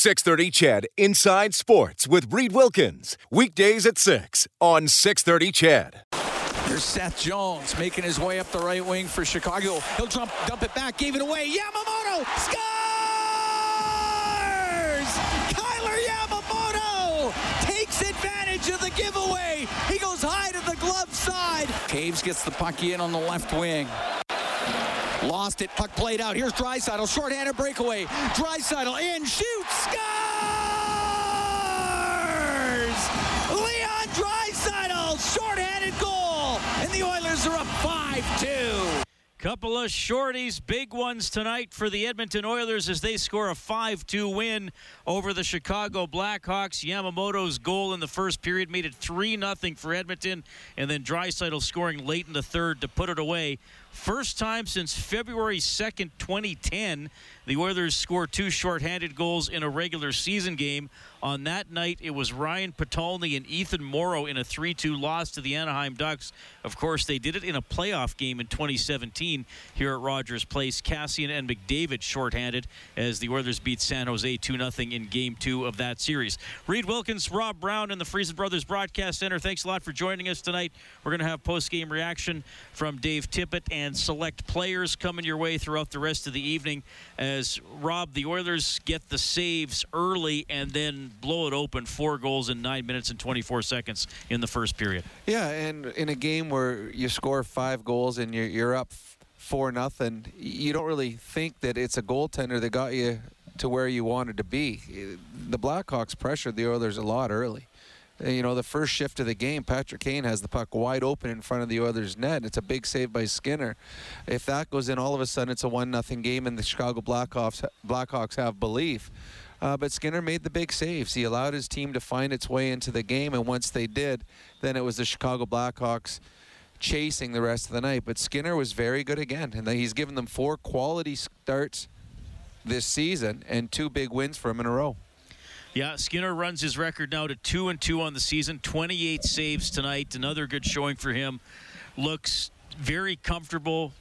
630 Ched Inside Sports with Reed Wilkins. Weekdays at 6 on 630 Ched. Here's Seth Jones making his way up the right wing for Chicago. He'll jump, dump it back, gave it away. Yamamoto scores! Kailer Yamamoto takes advantage of the giveaway. He goes high to the glove side. Caves gets the puck in on the left wing. Lost it. Puck played out. Here's Draisaitl. Shorthanded breakaway. Draisaitl in. Shoots. Scores! Leon Draisaitl. Shorthanded goal. And the Oilers are up 5-2. Couple of shorties, big ones tonight for the Edmonton Oilers as they score a 5 2 win over the Chicago Blackhawks. Yamamoto's goal in the first period made it 3 0 for Edmonton, and then Draisaitl scoring late in the third to put it away. First time since February 2nd, 2010, the Oilers scored two shorthanded goals in a regular season game. On that night, it was Ryan Potulny and Ethan Moreau in a 3 2 loss to the Anaheim Ducks. Of course, they did it in a playoff game in 2017 here at Rogers Place. Kassian and McDavid shorthanded as the Oilers beat San Jose 2 0 in game two of that series. Reed Wilkins, Rob Brown, and the Friesen Brothers Broadcast Center. Thanks a lot for joining us tonight. We're going to have post game reaction from Dave Tippett and select players coming your way throughout the rest of the evening as Rob, the Oilers get the saves early and then blow it open four goals in nine minutes and 24 seconds in the first period. Yeah, and in a game where you score five goals and you're, you're up four nothing, you don't really think that it's a goaltender that got you to where you wanted to be. The Blackhawks pressured the Oilers a lot early. You know, the first shift of the game, Patrick Kane has the puck wide open in front of the Oilers' net. It's a big save by Skinner. If that goes in, all of a sudden it's a one nothing game, and the Chicago Blackhawks Blackhawks have belief. Uh, but Skinner made the big saves. He allowed his team to find its way into the game, and once they did, then it was the Chicago Blackhawks chasing the rest of the night. But Skinner was very good again, and he's given them four quality starts this season and two big wins for him in a row. Yeah, Skinner runs his record now to two and two on the season. 28 saves tonight. Another good showing for him. Looks very comfortable.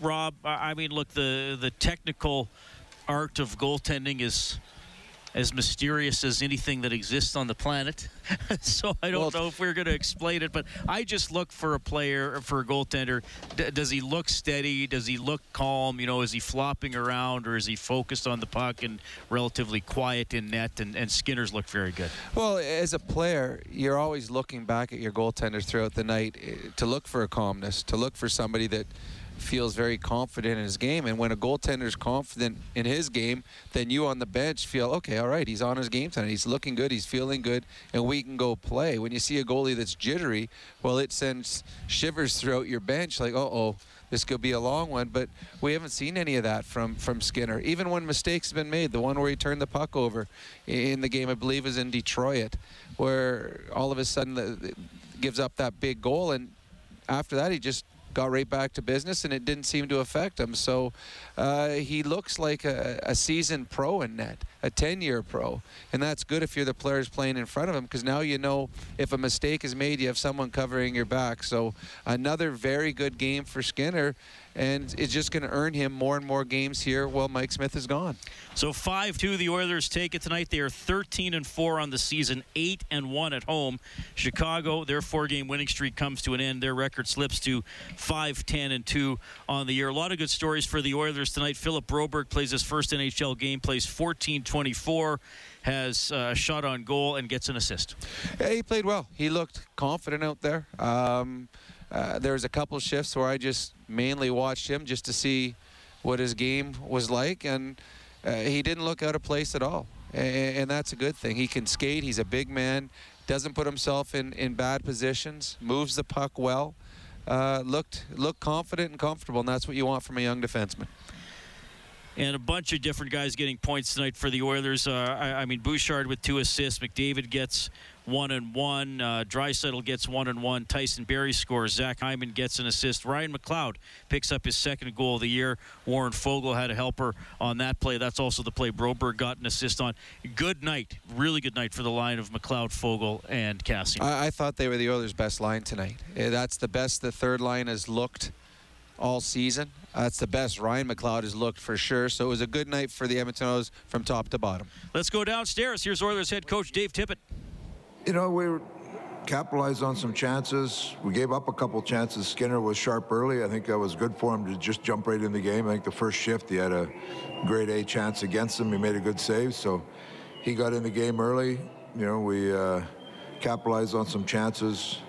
Rob, I mean, look, the the technical art of goaltending is as mysterious as anything that exists on the planet. so I don't well, know if we're going to explain it, but I just look for a player, for a goaltender. D- does he look steady? Does he look calm? You know, is he flopping around or is he focused on the puck and relatively quiet in net? And, and Skinner's look very good. Well, as a player, you're always looking back at your goaltenders throughout the night eh, to look for a calmness, to look for somebody that – feels very confident in his game. And when a goaltender is confident in his game, then you on the bench feel, okay, all right, he's on his game tonight. He's looking good. He's feeling good, and we can go play. When you see a goalie that's jittery, well, it sends shivers throughout your bench, like, oh, this could be a long one. But we haven't seen any of that from from Skinner. Even when mistakes have been made, the one where he turned the puck over in the game, I believe, is in Detroit, where all of a sudden the, gives up that big goal, and after that he just got right back to business, and it didn't seem to affect him. So uh, he looks like a, a seasoned pro in net, a 10-year pro, and that's good if you're the players playing in front of him because now you know if a mistake is made, you have someone covering your back. So another very good game for Skinner and it's just going to earn him more and more games here while Mike Smith is gone. So 5-2 the Oilers take it tonight. They are 13 and 4 on the season, 8 and 1 at home. Chicago, their four-game winning streak comes to an end. Their record slips to 5-10 and 2 on the year. A lot of good stories for the Oilers tonight. Philip Broberg plays his first NHL game, plays 14-24 has a shot on goal and gets an assist. Yeah, he played well. He looked confident out there. Um, uh, there was a couple shifts where I just mainly watched him just to see what his game was like, and uh, he didn't look out of place at all. And, and, that's a good thing. He can skate. He's a big man. Doesn't put himself in, in bad positions. Moves the puck well. Uh, looked looked confident and comfortable, and that's what you want from a young defenseman and a bunch of different guys getting points tonight for the Oilers. Uh, I, I, mean, Bouchard with two assists. McDavid gets one and one. Uh, Draisaitl gets one and one. Tyson Barrie scores. Zach Hyman gets an assist. Ryan McLeod picks up his second goal of the year. Warren Foegele had a helper on that play. That's also the play Broberg got an assist on. Good night, really good night for the line of McLeod, Foegele, and Kassian. I, I thought they were the Oilers' best line tonight. That's the best the third line has looked all season. That's the best Ryan McLeod has looked for sure. So it was a good night for the Edmonton Oilers from top to bottom. Let's go downstairs. Here's Oilers head coach Dave Tippett. You know, we capitalized on some chances. We gave up a couple chances. Skinner was sharp early. I think that was good for him to just jump right in the game. I think the first shift he had a grade A chance against him. He made a good save, so he got in the game early. You know, we uh, capitalized on some chances,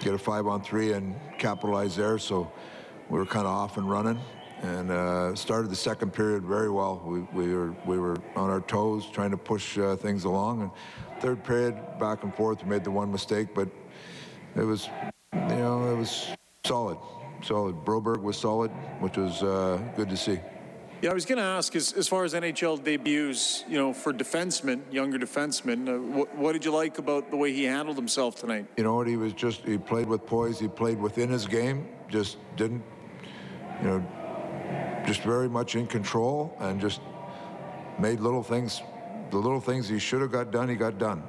get a five on three and capitalize there. So we were kind of off and running and uh, started the second period very well. We, we, were we were on our toes trying to push uh, things along. And third period, back and forth, we made the one mistake, but it was, you know, it was solid, solid. Broberg was solid, which was uh, good to see. Yeah, I was going to ask, as, as far as NHL debuts, you know, for defensemen, younger defensemen, uh, what, what did you like about the way he handled himself tonight? You know what? He was just, he played with poise. He played within his game, just didn't, you know, just very much in control and just made little things, the little things he should have got done, he got done.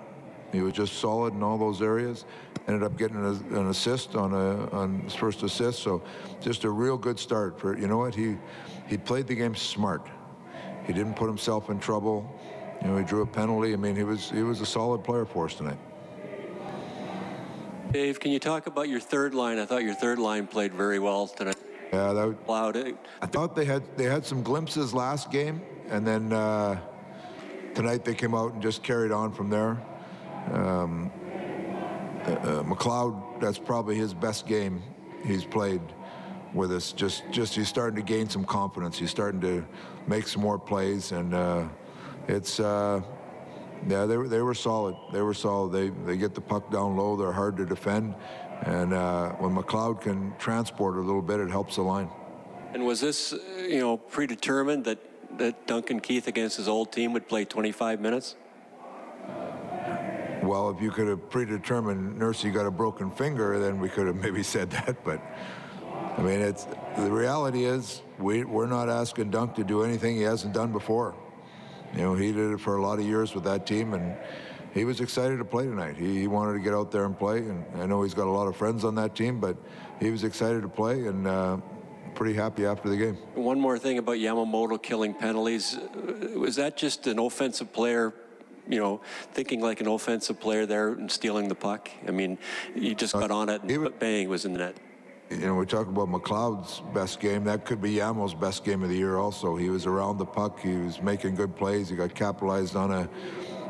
He was just solid in all those areas. Ended up getting a, an assist on a on his first assist. So just a real good start for you know what he he played the game smart. He didn't put himself in trouble. You know, he drew a penalty. I mean, he was he was a solid player for us tonight. Dave, can you talk about your third line? I thought your third line played very well tonight. Yeah, that Loud. eh? I thought they had they had some glimpses last game, and then uh, tonight they came out and just carried on from there. Um, uh, uh, McLeod, that's probably his best game he's played with us. Just just he's starting to gain some confidence. He's starting to make some more plays, and uh, it's. Uh, yeah, they were, they were solid. They were solid. They they get the puck down low. They're hard to defend, and uh, when McLeod can transport a little bit, it helps the line. And was this, uh, you know, predetermined that, that Duncan Keith against his old team would play 25 minutes? Well, if you could have predetermined Nursey got a broken finger, then we could have maybe said that. But I mean, it's the reality is we we're not asking Dunk to do anything he hasn't done before. You know, he did it for a lot of years with that team, and he was excited to play tonight. He, he wanted to get out there and play, and I know he's got a lot of friends on that team, but he was excited to play and uh, pretty happy after the game. One more thing about Yamamoto killing penalties. Was that just an offensive player, you know, thinking like an offensive player there and stealing the puck? I mean, he just got on it and bang was in the net. you know, we talk about McLeod's best game. That could be Yamo's best game of the year. Also, he was around the puck. He was making good plays. He got capitalized on a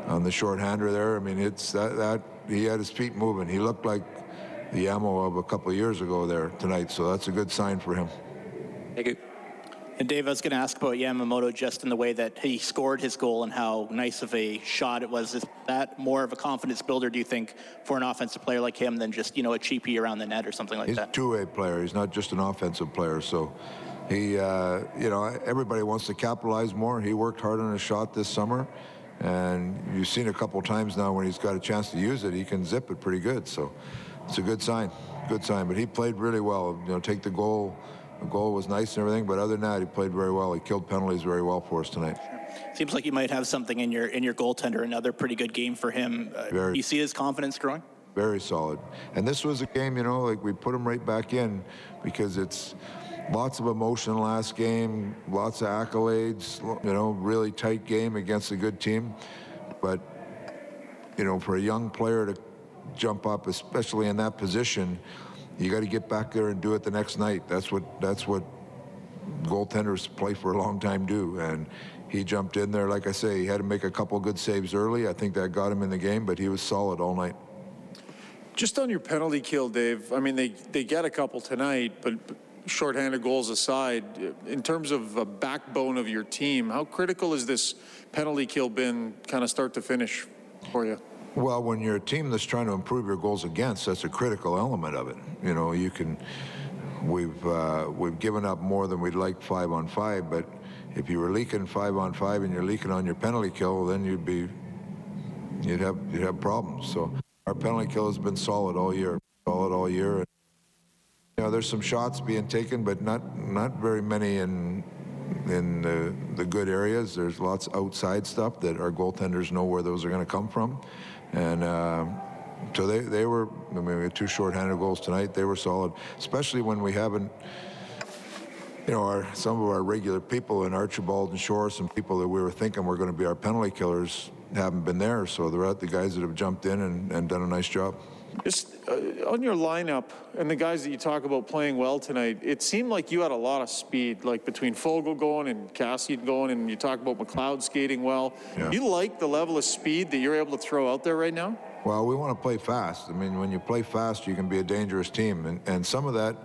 on the shorthander there. I mean, it's that that he had his feet moving. He looked like the Yamo of a couple of years ago there tonight. So that's a good sign for him. Thank you. And Dave, I was going to ask about Yamamoto just in the way that he scored his goal and how nice of a shot it was. Is that more of a confidence builder, do you think, for an offensive player like him than just, you know, a cheapie around the net or something like that? He's a two-way player. He's not just an offensive player. So he, uh, you know, everybody wants to capitalize more. He worked hard on his shot this summer, and you've seen a couple times now when he's got a chance to use it, he can zip it pretty good. So it's a good sign. Good sign. But he played really well. You know, take the goal. The goal was nice and everything, but other than that, he played very well. He killed penalties very well for us tonight. Seems like you might have something in your in your goaltender, another pretty good game for him. Uh, Very. you see his confidence growing? very solid. And this was a game, you know, like we put him right back in because it's lots of emotion last game, lots of accolades, you know, really tight game against a good team. But, you know, for a young player to jump up, especially in that position, you got to get back there and do it the next night. That's what that's what goaltenders play for a long time do. And he jumped in there, like I say, he had to make a couple good saves early. I think that got him in the game, but he was solid all night. Just on your penalty kill, Dave, I mean, they, they get a couple tonight, but shorthanded goals aside, in terms of a backbone of your team, how critical is this penalty kill been kind of start to finish for you? Well, when you're a team that's trying to improve your goals against, that's a critical element of it. You know, you can. We've uh, we've given up more than we'd like five on five, but if you were leaking five on five and you're leaking on your penalty kill, then you'd be you'd have you'd have problems. So our penalty kill has been solid all year, solid all year. You know, there's some shots being taken, but not not very many in in the, the good areas. There's lots outside stuff that our goaltenders know where those are going to come from, and uh, so they they were. I mean, we had two shorthanded goals tonight. They were solid, especially when we haven't. you know, our, some of our regular people in Archibald and Shore, some people that we were thinking were going to be our penalty killers, haven't been there. So they're out the guys that have jumped in and, and done a nice job. Just uh, on your lineup and the guys that you talk about playing well tonight, it seemed like you had a lot of speed, like between Foegele going and Cassie going, and you talk about McLeod skating well. Yeah. You like the level of speed that you're able to throw out there right now? Well, we want to play fast. I mean, when you play fast, you can be a dangerous team. And, and some of that,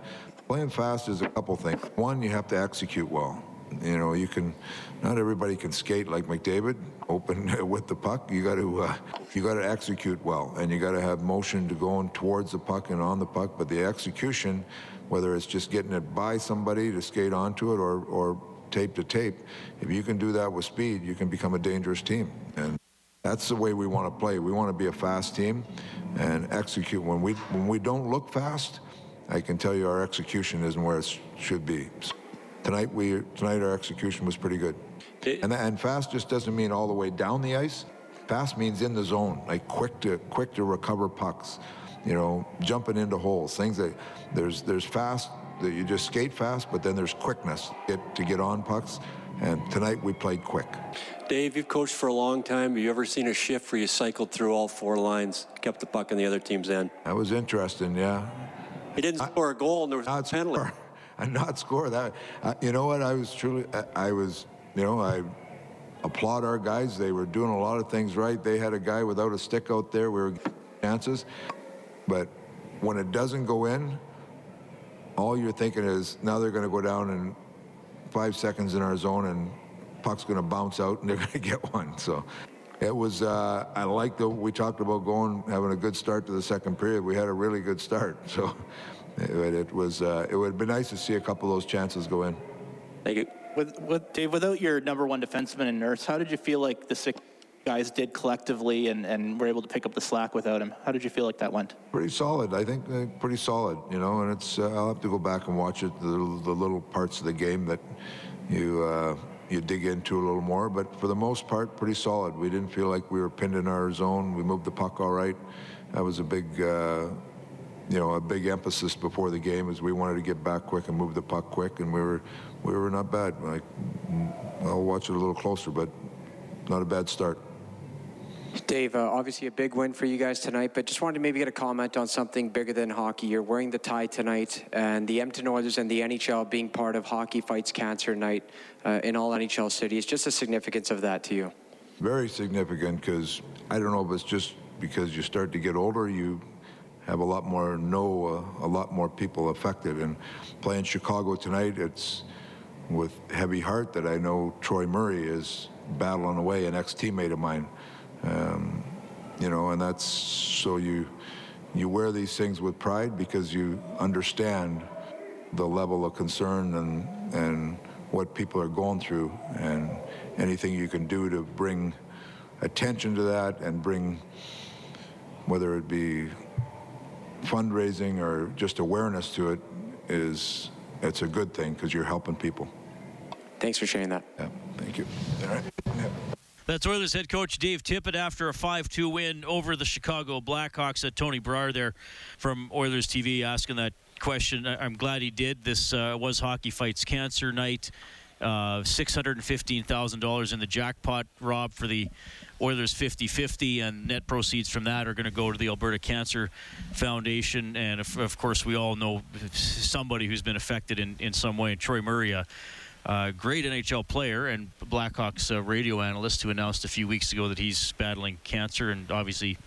playing fast is a couple things. One, you have to execute well. You know, you can, not everybody can skate like McDavid, open with the puck. You got to, uh, you got to execute well, and you got to have motion to going towards the puck and on the puck. But the execution, whether it's just getting it by somebody to skate onto it or, or tape to tape, if you can do that with speed, you can become a dangerous team. And that's the way we want to play. We want to be a fast team and execute. When we when we don't look fast, I can tell you our execution isn't where it should be. Tonight we tonight our execution was pretty good. It- And and fast just doesn't mean all the way down the ice. Fast means in the zone, like quick to quick to recover pucks. You know, jumping into holes. Things that there's there's fast that you just skate fast, but then there's quickness get, to get on pucks. And tonight we played quick. Dave, you've coached for a long time. Have you ever seen a shift where you cycled through all four lines, kept the puck in the other team's end? That was interesting, yeah. He didn't score a goal, and there was a penalty. score and not score that uh, you know what i was truly I, I was you know i applaud our guys. They were doing a lot of things right. They had a guy without a stick out there. We were chances. But when it doesn't go in all you're thinking is now they're going to go down in five seconds in our zone and puck's going to bounce out and they're going to get one. So it was uh, i like the we talked about going having a good start to the second period. We had a really good start. So it, it was uh, it would be nice to see a couple of those chances go in. Thank you. With, with Dave, without your number one defenseman and Nurse, how did you feel like the six guys did collectively and, and were able to pick up the slack without him? How did you feel like that went? pretty solid i think uh, pretty solid you know and it's uh, i'll have to go back and watch it the, the little parts of the game that you uh, you dig into a little more but for the most part pretty solid we didn't feel like we were pinned in our zone we moved the puck all right that was a big uh, you know, a big emphasis before the game is we wanted to get back quick and move the puck quick, and we were we were not bad. Like I'll watch it a little closer, but not a bad start. Dave, uh, obviously a big win for you guys tonight, but just wanted to maybe get a comment on something bigger than hockey. You're wearing the tie tonight, and the Edmonton Oilers and the NHL being part of Hockey Fights Cancer Night uh, in all NHL cities. Just the significance of that to you. Very significant because I don't know if it's just because you start to get older, you have a lot more know uh, a lot more people affected. And playing Chicago tonight, it's with heavy heart that I know Troy Murray is battling away, an ex-teammate of mine. Um, you know, and that's so you you wear these things with pride because you understand the level of concern and and what people are going through, and anything you can do to bring attention to that and bring whether it be fundraising or just awareness to it is it's a good thing because you're helping people. Thanks for sharing that. Yeah, thank you. All right. Yeah. That's Oilers head coach Dave Tippett after a 5-2 win over the Chicago Blackhawks. At Tony Brar there from Oilers TV asking that question. I- I'm glad he did. This uh, was Hockey Fights Cancer Night. Uh, $615,000 in the jackpot, Rob, for the Oilers 50-50, and net proceeds from that are going to go to the Alberta Cancer Foundation. And of, of course, we all know somebody who's been affected in, in some way. And Troy Murray, uh, uh, great NHL player and Blackhawks uh, radio analyst who announced a few weeks ago that he's battling cancer and obviously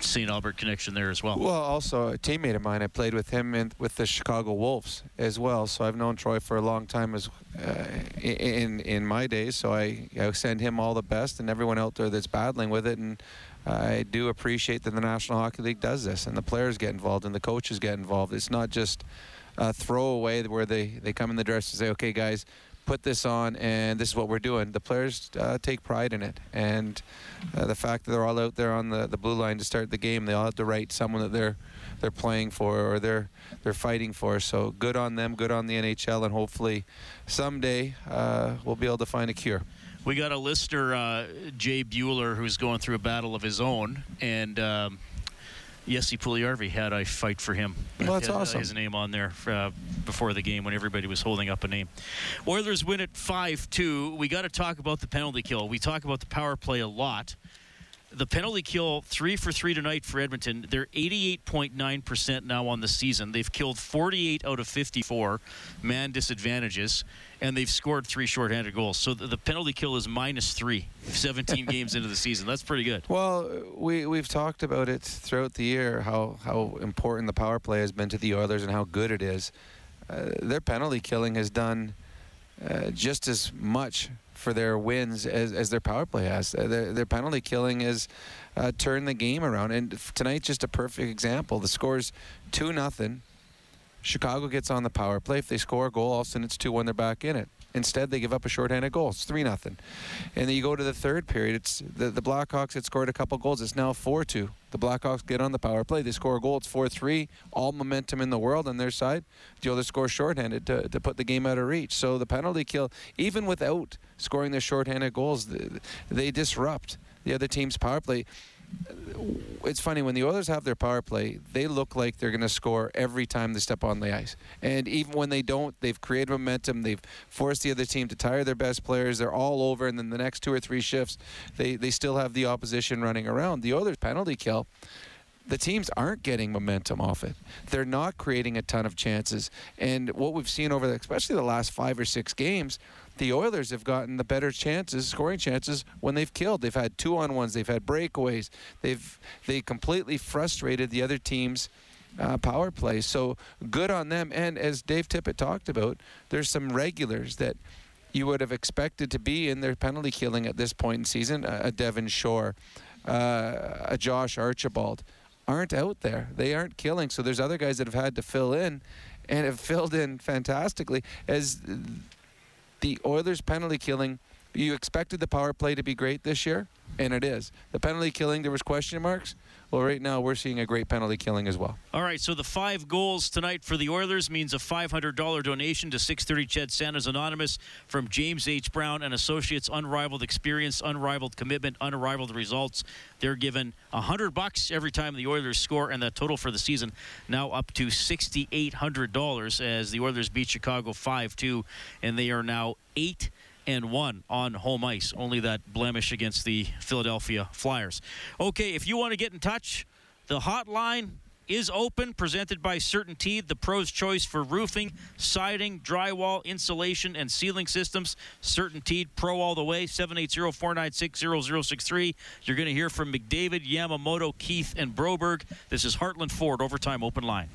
St. Albert connection there as well. Well, also a teammate of mine. I played with him in, with the Chicago Wolves as well. So I've known Troy for a long time as uh, in in my days. So I, I send him all the best and everyone out there that's battling with it. And I do appreciate that the National Hockey League does this and the players get involved and the coaches get involved. It's not just a throwaway where they, they come in the dress and say, okay, guys, put this on and this is what we're doing. The players uh, take pride in it. And uh, the fact that they're all out there on the, the blue line to start the game, they all have to write someone that they're they're playing for or they're they're fighting for. So good on them, good on the NHL, and hopefully someday uh, we'll be able to find a cure. We got a listener, uh, Jay Bueller, who's going through a battle of his own, and um, Jesse Puljujärvi had I fight for him. Well, that's Had, uh, awesome. His name on there uh, before the game when everybody was holding up a name. Oilers win at 5-2. We got to talk about the penalty kill. We talk about the power play a lot. The penalty kill, three for three tonight for Edmonton. They're 88.9% now on the season. They've killed 48 out of 54 man disadvantages, and they've scored three shorthanded goals. So the, the penalty kill is minus three, 17 games into the season. That's pretty good. Well, we we've talked about it throughout the year how how important the power play has been to the Oilers and how good it is. Uh, their penalty killing has done uh, just as much for their wins as, as their power play has. Uh, their, their penalty killing has uh, turned the game around, and tonight's just a perfect example. The score's two nothing. Chicago gets on the power play. If they score a goal, all of a sudden it's two one. They're back in it. Instead, they give up a shorthanded goal. It's three nothing. And then you go to the third period. It's the, the Blackhawks had scored a couple goals. It's now four two. The Blackhawks get on the power play. They score a goal. It's four three. All momentum in the world on their side. The Oilers score shorthanded to, to put the game out of reach. So the penalty kill, even without scoring their shorthanded goals, th- they disrupt the other team's power play it's funny when the Oilers have their power play, they look like they're going to score every time they step on the ice. And even when they don't, they've created momentum. They've forced the other team to tire their best players. They're all over, and then the next two or three shifts, they they still have the opposition running around. The Oilers penalty kill. The teams aren't getting momentum off it. They're not creating a ton of chances. And what we've seen over, the, especially the last five or six games, the Oilers have gotten the better chances, scoring chances when they've killed. They've had two on ones, they've had breakaways. They've they completely frustrated the other team's uh, power play. So good on them. And as Dave Tippett talked about, there's some regulars that you would have expected to be in their penalty killing at this point in season. A, Devin Shore, uh, a Josh Archibald aren't out there. They aren't killing. So there's other guys that have had to fill in and have filled in fantastically as the Oilers penalty killing. You expected the power play to be great this year, and it is. The penalty killing, there was question marks. Well, right now we're seeing a great penalty killing as well. All right, so the five goals tonight for the Oilers means a $500 donation to 630 Ched Santa's Anonymous from James H. Brown and Associates. Unrivaled experience, unrivaled commitment, unrivaled results. They're given 100 bucks every time the Oilers score, and that total for the season now up to $6,800 as the Oilers beat Chicago 5-2, and they are now eight and one on home ice. Only that blemish against the Philadelphia Flyers. Okay, if you want to get in touch, the hotline is open, presented by Certainty, the pro's choice for roofing, siding, drywall, insulation, and ceiling systems. Certainty, pro all the way, 780-496-0063. You're going to hear from McDavid, Yamamoto, Keith, and Broberg. This is Heartland Ford Overtime Open Line.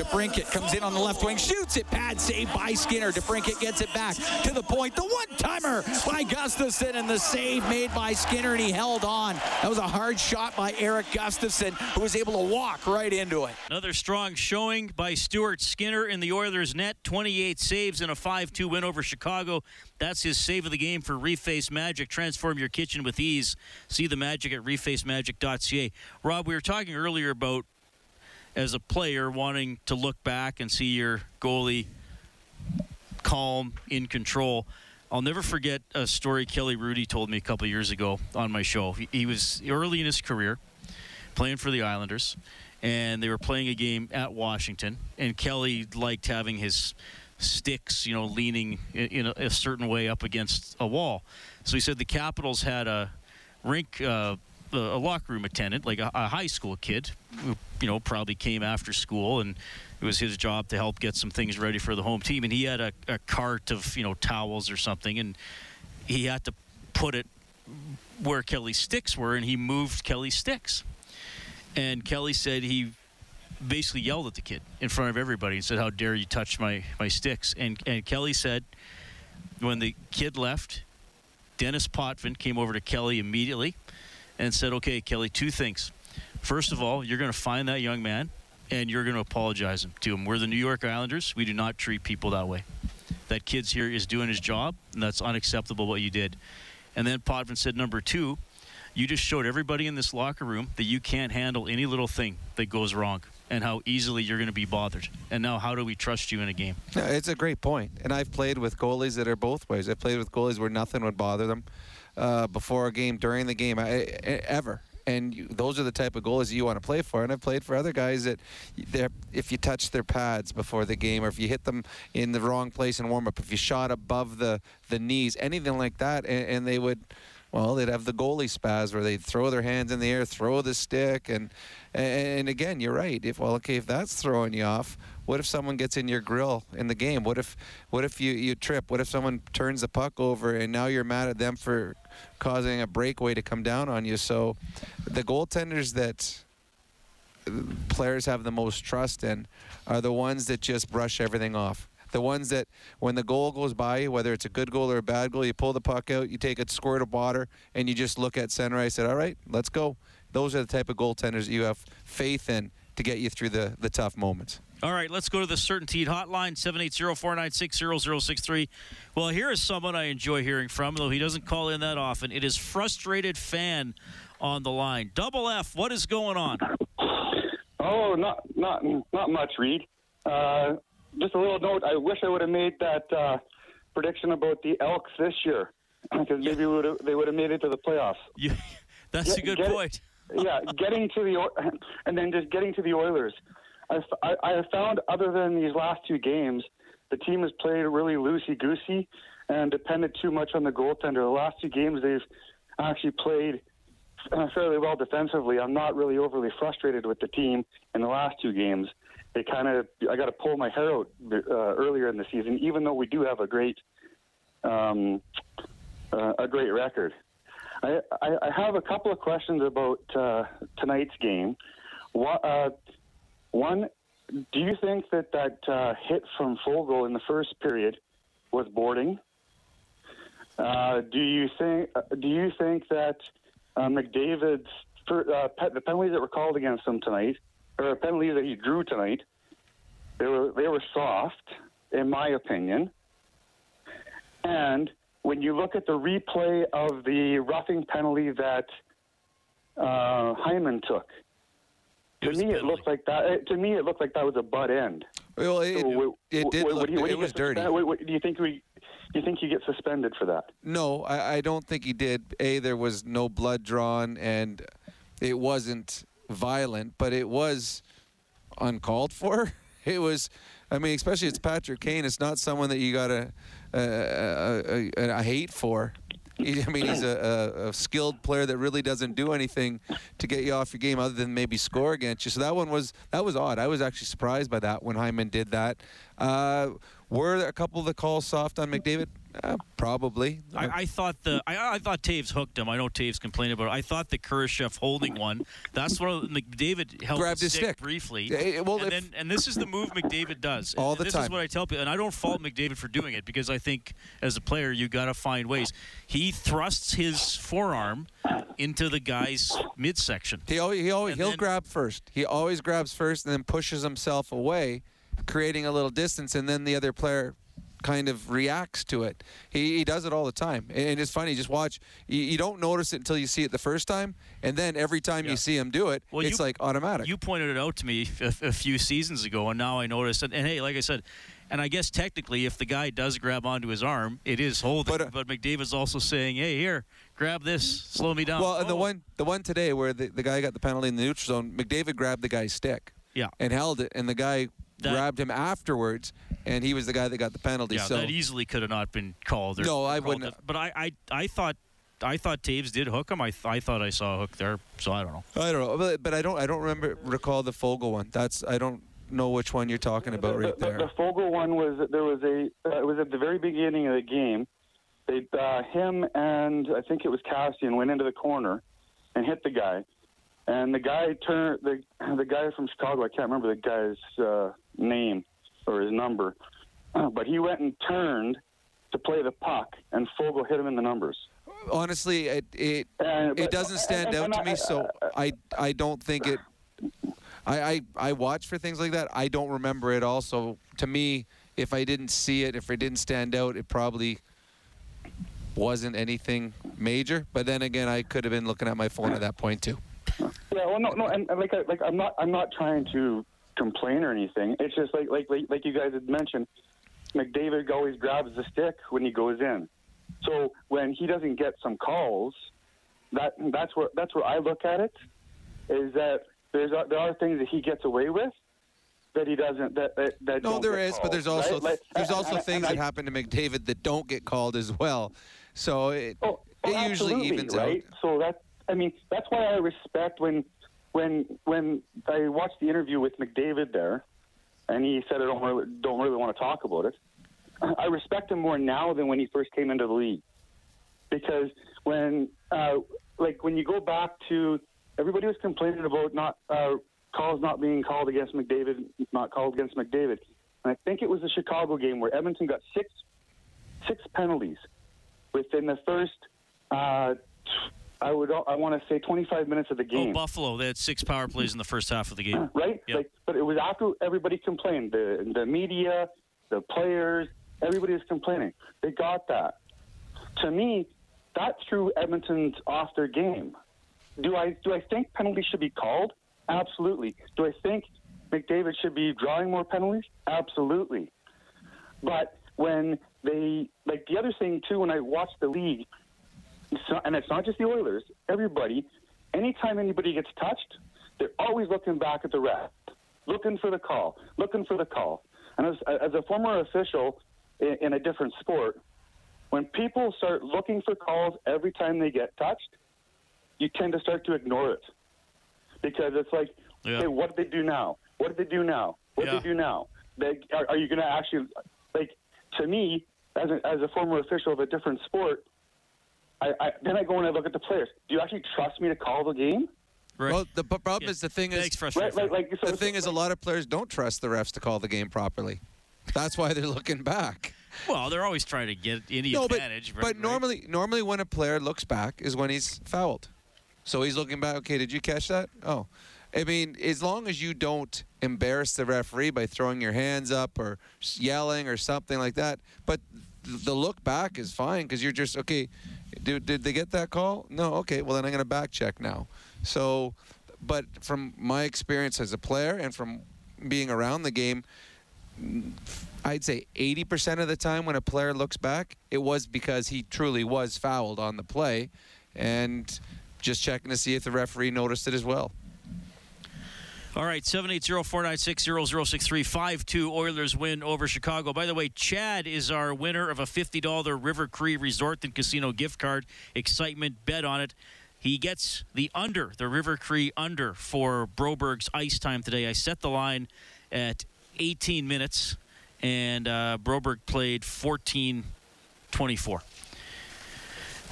DeBrincat comes in on the left wing, shoots it. Bad save by Skinner. DeBrincat gets it back to the point. The one-timer by Gustafsson and the save made by Skinner, and he held on. That was a hard shot by Erik Gustafsson, who was able to walk right into it. Another strong showing by Stuart Skinner in the Oilers' net. 28 saves in a 5-2 win over Chicago. That's his save of the game for Reface Magic. Transform your kitchen with ease. See the magic at refacemagic.ca. Rob, we were talking earlier about as a player wanting to look back and see your goalie calm, in control. I'll never forget a story Kelly Hrudey told me a couple years ago on my show. He, he was early in his career playing for the Islanders, and they were playing a game at Washington, and Kelly liked having his sticks, you know, leaning in, a, a certain way up against a wall. So he said the Capitals had a rink. Uh, a locker room attendant, like a, a, high school kid, who you know probably came after school, and it was his job to help get some things ready for the home team. And he had a, a cart of you know towels or something, and he had to put it where Kelly's sticks were, and he moved Kelly's sticks. And Kelly said he basically yelled at the kid in front of everybody and said, "How dare you touch my my sticks?" And and Kelly said, when the kid left, Dennis Potvin came over to Kelly immediately and said, okay, Kelly, two things. First of all, you're going to find that young man and you're going to apologize to him. We're the New York Islanders. We do not treat people that way. That kid's here is doing his job, and that's unacceptable what you did. And then Potvin said, number two, you just showed everybody in this locker room that you can't handle any little thing that goes wrong and how easily you're going to be bothered. And now, how do we trust you in a game? It's a great point. And I've played with goalies that are both ways. I've played with goalies where nothing would bother them uh, before a game, during the game, I, ever. and you, those are the type of goalies you want to play for. And I've played for other guys that, if you touch their pads before the game, or if you hit them in the wrong place in warm up, if you shot above the the knees, anything like that, and, and they would well, they'd have the goalie spaz where they'd throw their hands in the air, throw the stick, and and again, you're right. If well, okay, if that's throwing you off, what if someone gets in your grill in the game? What if what if you you trip? What if someone turns the puck over and now you're mad at them for causing a breakaway to come down on you? So, the goaltenders that players have the most trust in are the ones that just brush everything off. The ones that, when the goal goes by you, whether it's a good goal or a bad goal, you pull the puck out, you take a squirt of water, and you just look at center. I said, all right, let's go. Those are the type of goaltenders that you have faith in to get you through the, the tough moments. All right, let's go to the Certainty hotline, 780-496-0063. Well, here is someone I enjoy hearing from, though he doesn't call in that often. It is frustrated fan on the line. Double F, what is going on? Oh, not not not much, Reed. Uh, just a little note. I wish I would have made that uh, prediction about the Elks this year because maybe would they would have made it to the playoffs. Yeah, that's Get, a good get, point. yeah, getting to the and then just getting to the Oilers. I, I, I have found other than these last two games, the team has played really loosey goosey and depended too much on the goaltender. The last two games they've actually played uh, fairly well defensively. I'm not really overly frustrated with the team in the last two games it kind of I got to pull my hair out uh, earlier in the season, even though we do have a great um, uh, a great record. I, I, I, have a couple of questions about uh, tonight's game. What, uh, one, do you think that that uh, hit from Foegele in the first period was boarding? Uh, do you think do you think that McDavid's the penalties that were called against him tonight? Or penalties that he drew tonight, they were they were soft, in my opinion. And when you look at the replay of the roughing penalty that uh, Hyman took, to me it looked like that. To me, it looked like that was a butt end. Well, it, so, it did. Look, it was dirty. do you think we? Do you think he gets suspended for that? No, I, I don't think he did. A, there was no blood drawn, and it wasn't violent, but it was uncalled for. It was, I mean, especially it's Patrick Kane. It's not someone that you got a, a, a, a hate for. I mean, he's a, a, skilled player that really doesn't do anything to get you off your game other than maybe score against you. So that one was that was odd. I was actually surprised by that when Hyman did that. Uh, were a couple of the calls soft on McDavid? Uh, probably. I, I, thought the I, I, thought Toews hooked him. I know Toews complained about it. I thought the Kurashev holding one. That's one of McDavid held Grabbed his stick, stick, briefly. Well, and, then, and this is the move McDavid does all the this time. This is what I tell people, and I don't fault McDavid for doing it because I think as a player you got to find ways. He thrusts his forearm into the guy's midsection. He always he always and he'll then, grab first. He always grabs first and then pushes himself away, creating a little distance, and then the other player kind of reacts to it. He, he does it all the time, and it's funny. Just watch. You, you, don't notice it until you see it the first time, and then every time yeah. you see him do it, well, it's you, like automatic. You pointed it out to me a, a few seasons ago, and now I notice. And, and, hey, like I said. And I guess technically, if the guy does grab onto his arm, it is holding. But, uh, but McDavid's also saying, "Hey, here, grab this, slow me down." Well, and oh. the one, the one today where the, the guy got the penalty in the neutral zone, McDavid grabbed the guy's stick, yeah, and held it, and the guy that, grabbed him afterwards, and he was the guy that got the penalty. Yeah, so that easily could have not been called. no, I wouldn't. It. But I, I, I thought. I thought Toews did hook him. I, th- I thought I saw a hook there, so I don't know. I don't know, but, but I don't I don't remember recall the Foegele one. That's I don't know which one you're talking about right there. The, the, the Foegele one was there was a uh, it was at the very beginning of the game. They uh, him and I think it was Kassian went into the corner and hit the guy, and the guy turned the the guy from Chicago. I can't remember the guy's uh, name or his number, uh, but he went and turned to play the puck, and Foegele hit him in the numbers. Honestly, it it, uh, it doesn't uh, stand and, and, out to me, so uh, I I don't think it. I, I I watch for things like that. I don't remember it all. So to me, if I didn't see it, if it didn't stand out, it probably wasn't anything major. But then again, I could have been looking at my phone at that point too. Yeah, well, no, no, and, and like, like I'm not, I'm not trying to complain or anything. It's just like like like, like you guys had mentioned, McDavid always grabs the stick when he goes in. So when he doesn't get some calls, that that's where that's where I look at it. Is that there's there are things that he gets away with that he doesn't that that, that No, don't there get is, but there's also right? Like, there's also and- things and that happen to McDavid that don't get called as well. So it Oh, it oh, usually evens right? out. So that I mean that's why I respect when when when I watched the interview with McDavid there, and he said I don't really don't really want to talk about it. I respect him more now than when he first came into the league, because when uh, like when you go back to everybody was complaining about not uh, calls not being called against McDavid, not called against McDavid, and I think it was the Chicago game where Edmonton got six six penalties within the first. Uh, I would I want to say 25 minutes of the game. Oh, game. Buffalo. They had six power plays in the first half of the game. right? Yep. Like, but it was after everybody complained. The the media, the players, everybody was complaining. They got that. To me, that threw Edmonton's off their game. Do I do I think penalties should be called? Absolutely. Do I think McDavid should be drawing more penalties? Absolutely. But when they like the other thing too, when I watch the league, not, and it's not just the Oilers. Everybody, anytime anybody gets touched, they're always looking back at the ref, looking for the call, looking for the call. And as, as a former official in, in a different sport, when people start looking for calls every time they get touched, you tend to start to ignore it because it's like, Yeah. hey, what did they do now? What did they do now? What did Yeah. they do now? They, are, are you going to actually like? To me, as a, as a former official of a different sport, I, I, then I go and I look at the players. Do you actually trust me to call the game? Right. Well, the problem Yeah. is the thing is frustrated. Right, like, like so the thing is a lot of players don't trust the refs to call the game properly. That's why they're looking back. well, they're always trying to get any no, but, advantage. right, but right? normally, normally when a player looks back is when he's fouled. So he's looking back. Okay, did you catch that? Oh, I mean, as long as you don't embarrass the referee by throwing your hands up or yelling or something like that, but the look back is fine because you're just okay. Did, did they get that call? No. Okay. Well, then I'm going to back check now. So, but from my experience as a player and from being around the game, I'd say 80% of the time when a player looks back, it was because he truly was fouled on the play and just checking to see if the referee noticed it as well. All right, 780-496-0063, 5-2 Oilers win over Chicago. By the way, Chad is our winner of a $50 River Cree Resort and Casino gift card. Excitement, bet on it. He gets the under, the River Cree under for Broberg's ice time today. I set the line at 18 minutes, and uh, Broberg played 14-24.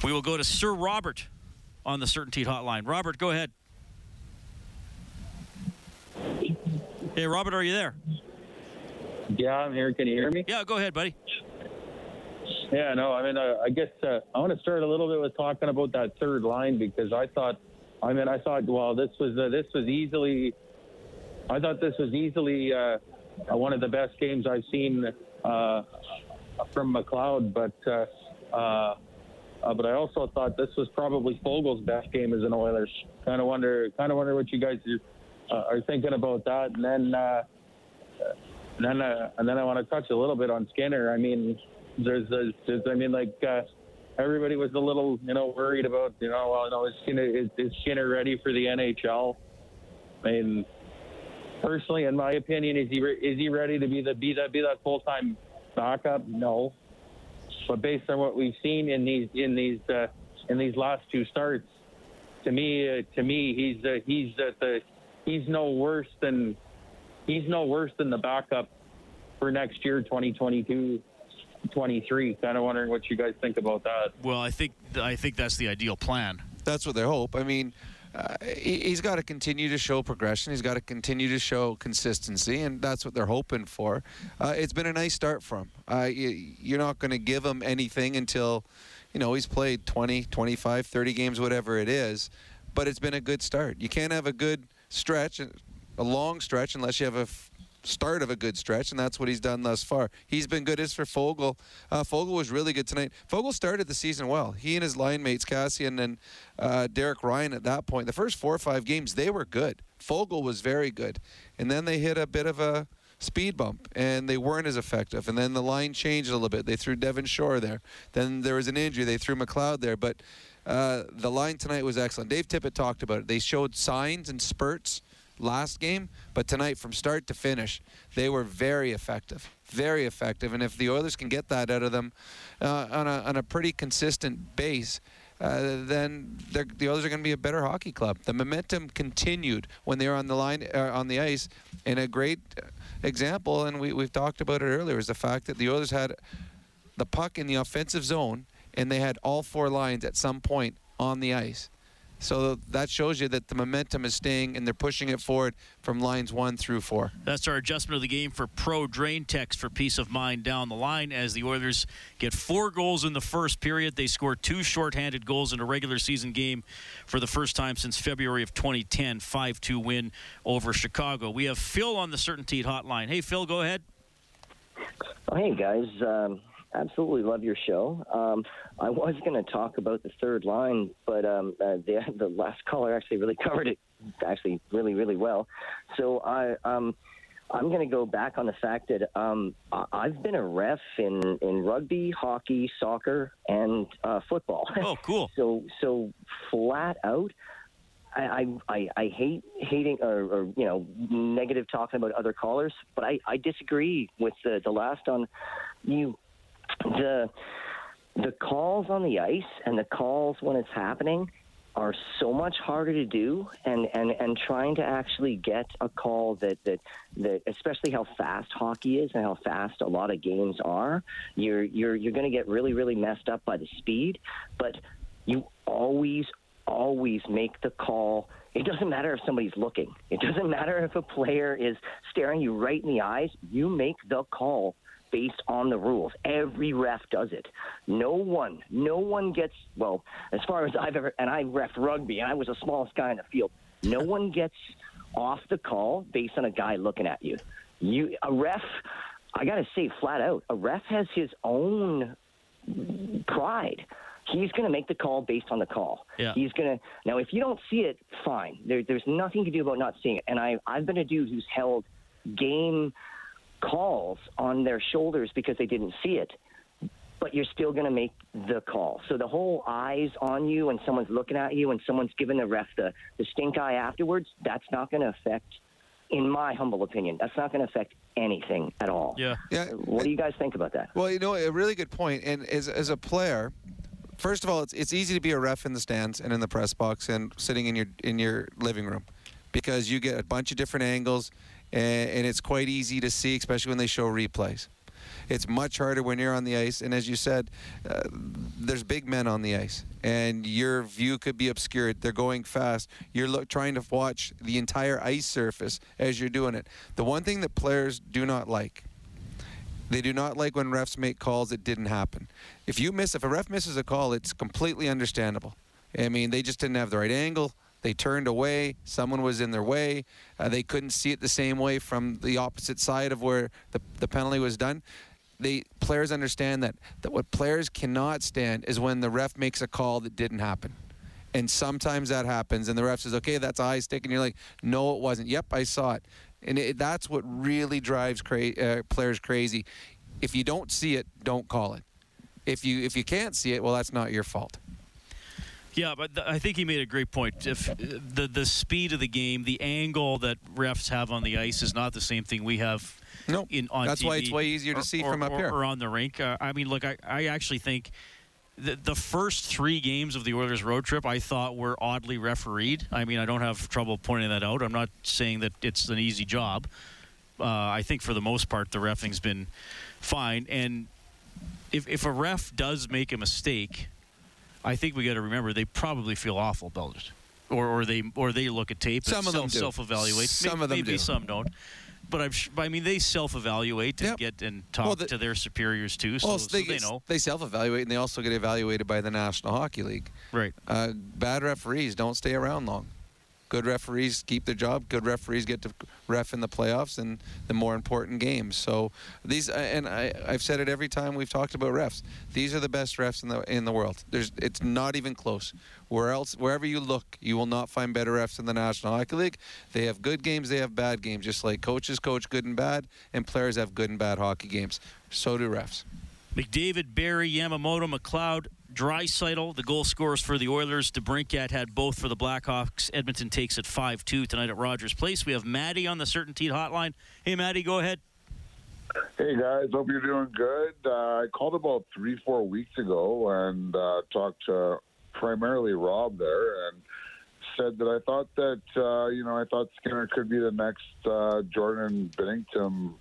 We will go to Sir Robert on the Certainty Hotline. Robert, go ahead. Hey, Robert, are you there? Yeah, I'm here. Can you hear me? Yeah, go ahead, buddy. Yeah, no, I mean, uh, I guess uh, I want to start a little bit with talking about that third line because I thought, I mean, I thought, well, this was uh, this was easily, I thought this was easily uh, one of the best games I've seen uh, from McLeod, but uh, uh, uh, but I also thought this was probably Foegele's best game as an Oilers. Kind of wonder, kind of wonder what you guys are, uh, thinking about that, and then. Uh, and then, uh, and then I want to touch a little bit on Skinner. I mean, there's, there's, there's I mean, like uh, everybody was a little, you know, worried about, you know, well, you know, is Skinner is, is Skinner ready for the NHL? I mean, personally, in my opinion, is he re- is he ready to be the be that be that full time backup? No, but based on what we've seen in these in these uh, in these last two starts, to me, uh, to me, he's uh, he's uh, the he's no worse than he's no worse than the backup for next year, 2022, 23. Kind of wondering what you guys think about that. Well, I think I think that's the ideal plan. That's what they hope. I mean, uh, he, he's got to continue to show progression. He's got to continue to show consistency, and that's what they're hoping for. Uh, it's been a nice start for him. Uh, you, you're not going to give him anything until, you know, he's played 20, 25, 30 games, whatever it is. But it's been a good start. You can't have a good stretch, a long stretch, unless you have a f- start of a good stretch, and that's what he's done thus far. He's been good as for Foegele. Uh, Foegele was really good tonight. Foegele started the season well. He and his line mates, Kassian and uh, Derek Ryan, at that point, the first four or five games, they were good. Foegele was very good. And then they hit a bit of a speed bump, and they weren't as effective. And then the line changed a little bit. They threw Devin Shore there. Then there was an injury. They threw McLeod there. But uh, the line tonight was excellent. Dave Tippett talked about it. They showed signs and spurts last game, but tonight, from start to finish, they were very effective. Very effective. And if the Oilers can get that out of them uh, on, a, on a pretty consistent base, uh, then the Oilers are going to be a better hockey club. The momentum continued when they were on the line uh, on the ice, and a great example, and we, we've talked about it earlier, is the fact that the Oilers had the puck in the offensive zone, and they had all four lines at some point on the ice. So that shows you that the momentum is staying and they're pushing it forward from lines one through four. That's our adjustment of the game for Pro Drain Text for peace of mind down the line as the Oilers get four goals in the first period. They score two shorthanded goals in a regular season game for the first time since February of 2010, 5 2 win over Chicago. We have Phil on the Certainty hotline. Hey, Phil, go ahead. Oh, hey, guys. Um, absolutely love your show. Um, I was going to talk about the third line, but um, uh, the the last caller actually really covered it, actually really really well. So I um, I'm going to go back on the fact that um, I've been a ref in in rugby, hockey, soccer, and uh, football. Oh, cool. so so flat out. I, I, I hate hating or, or, you know negative talking about other callers, but I, I disagree with the, the last on you the the calls on the ice and the calls when it's happening are so much harder to do and, and, and trying to actually get a call that, that, that especially how fast hockey is and how fast a lot of games are, you're you're you're gonna get really, really messed up by the speed. But you always, always make the call. It doesn't matter if somebody's looking. It doesn't matter if a player is staring you right in the eyes. You make the call based on the rules. Every ref does it. No one, no one gets, well, as far as I've ever, and I ref rugby, and I was the smallest guy in the field, no one gets off the call based on a guy looking at you. You, a ref, I got to say flat out, a ref has his own pride. He's going to make the call based on the call. Yeah. He's going to now. If you don't see it, fine. There, there's nothing to do about not seeing it. And I, I've been a dude who's held game calls on their shoulders because they didn't see it, but you're still going to make the call. So the whole eyes on you and someone's looking at you and someone's giving the ref the, the stink eye afterwards, that's not going to affect, in my humble opinion, that's not going to affect anything at all. Yeah. Yeah. What do you guys think about that? Well, you know, a really good point. And as, as a player, first of all, it's, it's easy to be a ref in the stands and in the press box and sitting in your in your living room because you get a bunch of different angles and, and it's quite easy to see, especially when they show replays. It's much harder when you're on the ice, and as you said, uh, there's big men on the ice, and your view could be obscured. They're going fast. You're trying to watch the entire ice surface as you're doing it. The one thing that players do not like they do not like when refs make calls that didn't happen. If you miss, if a ref misses a call, it's completely understandable. I mean, they just didn't have the right angle. They turned away. Someone was in their way. Uh, they couldn't see it the same way from the opposite side of where the, the penalty was done. The players understand that, that what players cannot stand is when the ref makes a call that didn't happen. And sometimes that happens, and the ref says, okay, that's a high stick. And you're like, no, it wasn't. Yep, I saw it. And it, that's what really drives cra- uh, players crazy. If you don't see it, don't call it. If you if you can't see it, well, that's not your fault. Yeah, but th- I think he made a great point. If uh, the the speed of the game, the angle that refs have on the ice is not the same thing we have. No, in on that's TV why it's way easier to or, see or, from up or, here. or on the rink. Uh, I mean, look, I, I actually think the, the first three games of the Oilers road trip I thought were oddly refereed. I mean, I don't have trouble pointing that out. I'm not saying that it's an easy job. Uh, I think for the most part the refing's been fine. And if if a ref does make a mistake, I think we got to remember they probably feel awful about it, or or they or they look at tape Some and of them self-evaluate. Some maybe, of them maybe do. some don't. But I'm, sh- I mean, they self-evaluate and Yep. get and talk Well, the- to their superiors too, so, Well, so they, they know. they self-evaluate, and they also get evaluated by the National Hockey League. Right. Uh, bad referees don't stay around long. Good referees keep their job. Good referees get to ref in the playoffs and the more important games. So these, uh, and I, I've said it every time we've talked about refs. These are the best refs in the in the world. There's, it's not even close. Where else, wherever you look, you will not find better refs in the National Hockey League. They have good games. They have bad games. Just like coaches coach good and bad, and players have good and bad hockey games. So do refs. McDavid, Barrie, Yamamoto, McLeod, Draisaitl, the goal scorers for the Oilers. DeBrincat had both for the Blackhawks. Edmonton takes it 5-2 tonight at Rogers Place. We have Maddie on the Certainty hotline. Hey, Maddie, go ahead. Hey guys, hope you're doing good. Uh, I called about three, four weeks ago and uh, talked to primarily Rob there, and said that I thought that uh, you know I thought Skinner could be the next uh, Jordan Binnington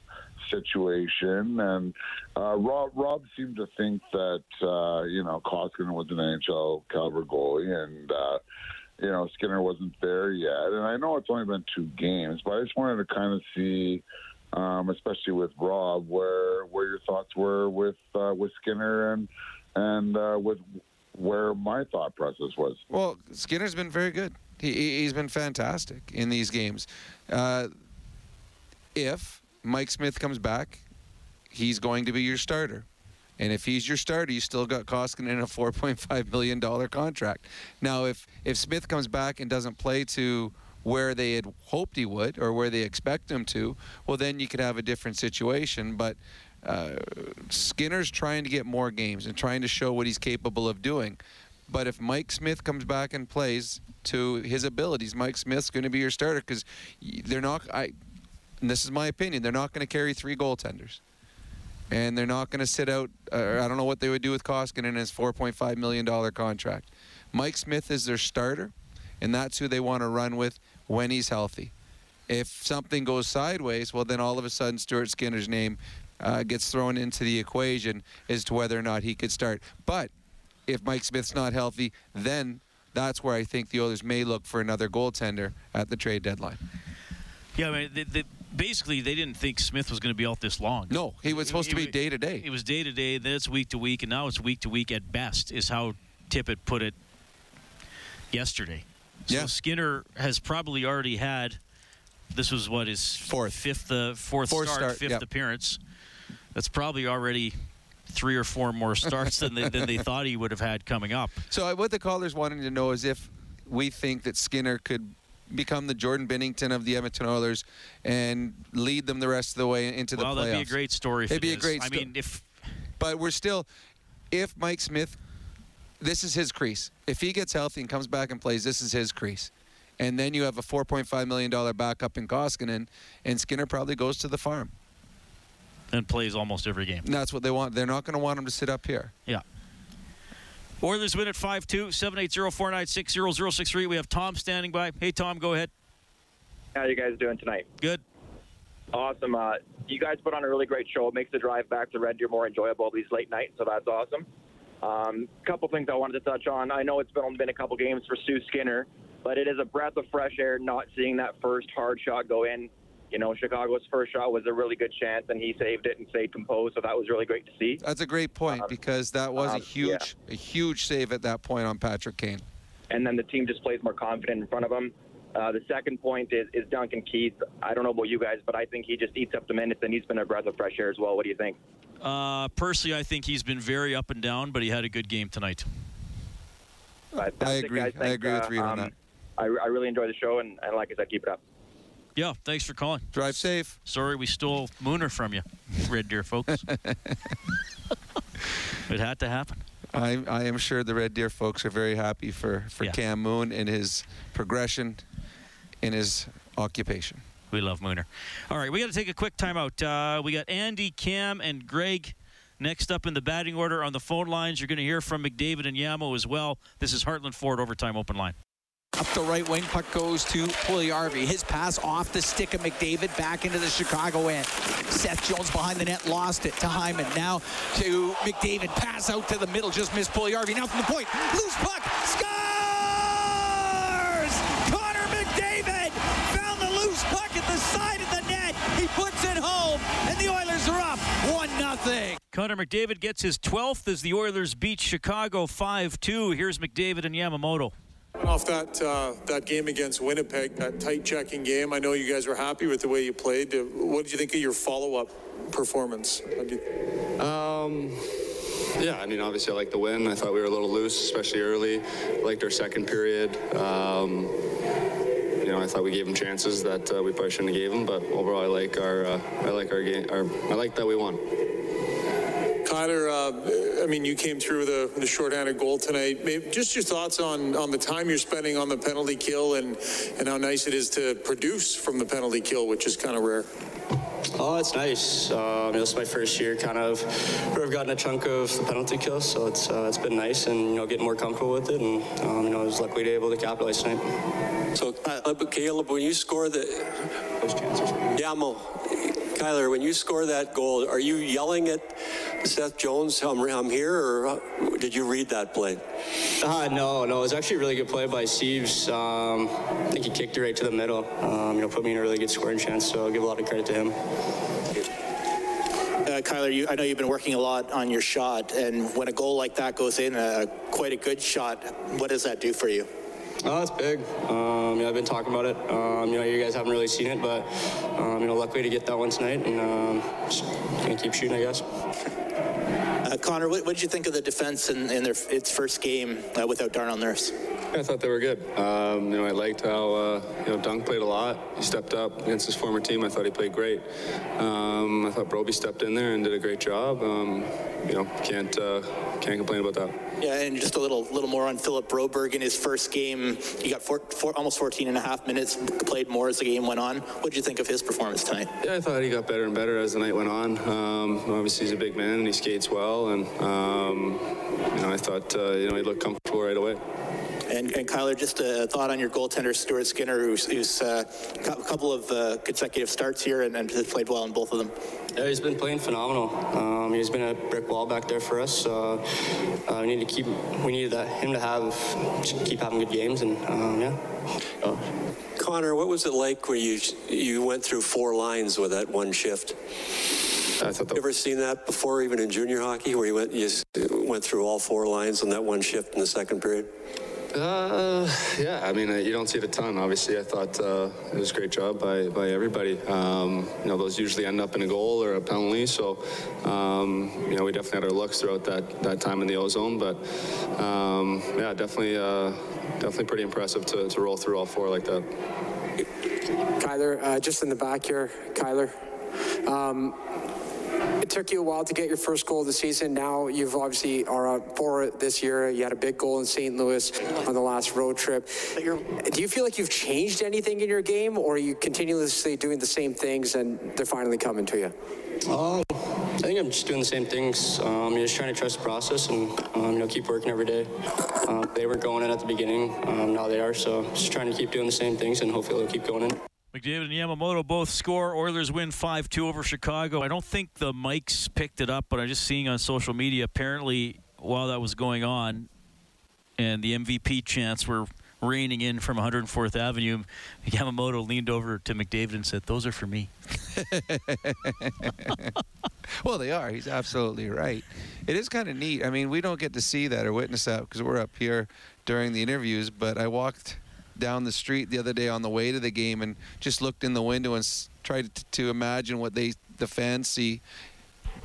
situation, and uh, Rob Rob seemed to think that uh, you know Koskinen was an NHL caliber goalie, and uh, you know Skinner wasn't there yet. And I know it's only been two games, but I just wanted to kind of see. Um, especially with Rob, where where your thoughts were with uh, with Skinner and and uh, with where my thought process was. Well, Skinner's been very good. He, he's been fantastic in these games. Uh, if Mike Smith comes back, he's going to be your starter. And if he's your starter, you still got Koskinen in a $4.5 million contract. Now, if, if Smith comes back and doesn't play to where they had hoped he would or where they expect him to, well, then you could have a different situation. But uh, Skinner's trying to get more games and trying to show what he's capable of doing. But if Mike Smith comes back and plays to his abilities, Mike Smith's going to be your starter because they're not. I, and this is my opinion. They're not going to carry three goaltenders, and they're not going to sit out. Uh, I don't know what they would do with Koskinen in his 4.5 million dollar contract. Mike Smith is their starter, and that's who they want to run with when he's healthy. If something goes sideways, well, then all of a sudden Stuart Skinner's name uh, gets thrown into the equation as to whether or not he could start. But if Mike Smith's not healthy, then that's where I think the Oilers may look for another goaltender at the trade deadline. Yeah, I mean, they, they, basically they didn't think Smith was going to be out this long. No, he was supposed to be day to day. It was day to day, then it's week to week, and now it's week to week at best, is how Tippett put it yesterday. So Yeah. Skinner has probably already had. This was what his fourth, fifth, uh, fourth, Fourth start, start, fifth appearance. That's probably already three or four more starts than they, than they thought he would have had coming up. So uh, what the callers wanted to know is if we think that Skinner could become the Jordan Binnington of the Edmonton Oilers and lead them the rest of the way into the well, playoffs. that'd be a great story. It'd it be a great I sto- mean, if But we're still, if Mike Smith, this is his crease. If he gets healthy and comes back and plays, this is his crease. And then you have a $4.5 million backup in Koskinen, and Skinner probably goes to the farm. and plays almost every game. And that's what they want. They're not going to want him to sit up here. Yeah. Oilers win at 5-2, 780-496-0063. We have Tom standing by. Hey, Tom, go ahead. How you guys doing tonight? Good. Awesome. Uh, you guys put on a really great show. It makes the drive back to Red Deer more enjoyable these late nights, so that's awesome. A um, couple things I wanted to touch on. I know it's been been a couple games for Stu Skinner, but it is a breath of fresh air not seeing that first hard shot go in. You know, Chicago's first shot was a really good chance, and he saved it and stayed composed, so that was really great to see. That's a great point because that was a um, huge, a huge save at that point on Patrick Kane. and then the team just plays more confident in front of him. Uh, the second point is, is Duncan Keith. I don't know about you guys, but I think he just eats up the minutes, and he's been a breath of fresh air as well. What do you think? Uh, personally, I think he's been very up and down, but he had a good game tonight. Uh, that's I it, agree. guys. I Thanks, agree with uh, Reed on um, that. I, I really enjoy the show, and, and like I said, keep it up. Yeah, thanks for calling. Drive safe. Sorry we stole Mooner from you, Red Deer folks. it had to happen. I, I am sure the Red Deer folks are very happy for, for Yeah. Cam Moon and his progression in his occupation. We love Mooner. All right, we got to take a quick timeout. Uh, we got Andy, Cam, and Greg next up in the batting order on the phone lines. You're going to hear from McDavid and Yamo as well. This is Heartland Ford Overtime Open Line. Up the right wing, puck goes to Puljujarvi. His pass off the stick of McDavid back into the Chicago end. Seth Jones behind the net lost it to Hyman. Now to McDavid. Pass out to the middle, just missed Puljujarvi. Now from the point, loose puck, scores! Connor McDavid found the loose puck at the side of the net. He puts it home, and the Oilers are up one nothing. Connor McDavid gets his 12th as the Oilers beat Chicago 5-2. Here's McDavid and Yamamoto. Off that uh, that game against Winnipeg, that tight checking game, I know you guys were happy with the way you played. Uh, What did you think of your follow-up performance? How did you- Um, yeah, I mean, obviously, I like the win. I thought we were a little loose, especially early. I Liked our second period. Um, you know, I thought we gave them chances that uh, we probably shouldn't have gave them. But overall, I like our, uh, I like our game. Our, I like that we won. Kyle Tyler, uh, I mean, you came through the, the shorthanded goal tonight. Maybe just your thoughts on, on the time you're spending on the penalty kill and, and how nice it is to produce from the penalty kill, which is kind of rare. Oh, it's nice. Um, this is my first year, kind of, where I've gotten a chunk of the penalty kills, so it's uh, it's been nice, and you know, getting more comfortable with it, and um, you know, I was luckily able to capitalize tonight. So, uh, Caleb, when you score the, yeah, Mo, Kailer, when you score that goal, are you yelling at Seth Jones, I'm, I'm here, or uh, did you read that play? Uh, no, no, it was actually a really good play by Steves. Um, I think he kicked it right to the middle. Um, you know, put me in a really good scoring chance, so I'll give a lot of credit to him. Uh, Kailer, you, I know you've been working a lot on your shot, and when a goal like that goes in, uh, quite a good shot, what does that do for you? Oh, it's big. Um, you know, I've been talking about it. Um, you know, you guys haven't really seen it, but um, you know, luckily to get that one tonight, and um, just gonna keep shooting, I guess. Uh, Connor, what did you think of the defense in, in their, its first game uh, without Darnell Nurse? I thought they were good. Um, you know, I liked how uh, you know Dunk played a lot. He stepped up against his former team. I thought he played great. Um, I thought Broby stepped in there and did a great job. Um, you know, can't uh, can't complain about that. Yeah, and just a little little more on Philip Broberg in his first game. He got four, four, almost 14 and a half minutes, played more as the game went on. What did you think of his performance tonight? Yeah, I thought he got better and better as the night went on. Um, obviously, he's a big man and he skates well, and um, you know, I thought uh, you know he looked comfortable right away. And, and Kailer, just a thought on your goaltender, Stuart Skinner, who's, who's uh, got a couple of uh, consecutive starts here and, and has played well in both of them. Yeah, he's been playing phenomenal. Um, he's been a brick wall back there for us. Uh, uh, we need to keep. We needed that, him to have keep having good games, and um, yeah. Oh. Connor, what was it like when you you went through four lines with that one shift? I thought. You ever seen that before, even in junior hockey, where you went you went through all four lines on that one shift in the second period? Uh, yeah, I mean, uh, you don't see it a ton. Obviously, I thought uh, it was a great job by, by everybody. Um, you know, those usually end up in a goal or a penalty. So, um, you know, we definitely had our looks throughout that, that time in the ozone. But, um, yeah, definitely, uh, definitely pretty impressive to, to roll through all four like that. Kailer, uh, just in the back here, Kailer. Um, it took you a while to get your first goal of the season. Now you've obviously are up for it this year. You had a big goal in St. Louis on the last road trip. Do you feel like you've changed anything in your game, or are you continuously doing the same things and they're finally coming to you? Um, I think I'm just doing the same things. Um, you're just trying to trust the process and um, you know keep working every day. Uh, they were going in at the beginning. Um, now they are. So just trying to keep doing the same things and hopefully they'll keep going in. McDavid and Yamamoto both score. Oilers win 5 2 over Chicago. I don't think the mics picked it up, but I'm just seeing on social media apparently while that was going on and the MVP chants were raining in from 104th Avenue, Yamamoto leaned over to McDavid and said, Those are for me. well, they are. He's absolutely right. It is kind of neat. I mean, we don't get to see that or witness that because we're up here during the interviews, but I walked down the street the other day on the way to the game and just looked in the window and s- tried to, to imagine what they the fans see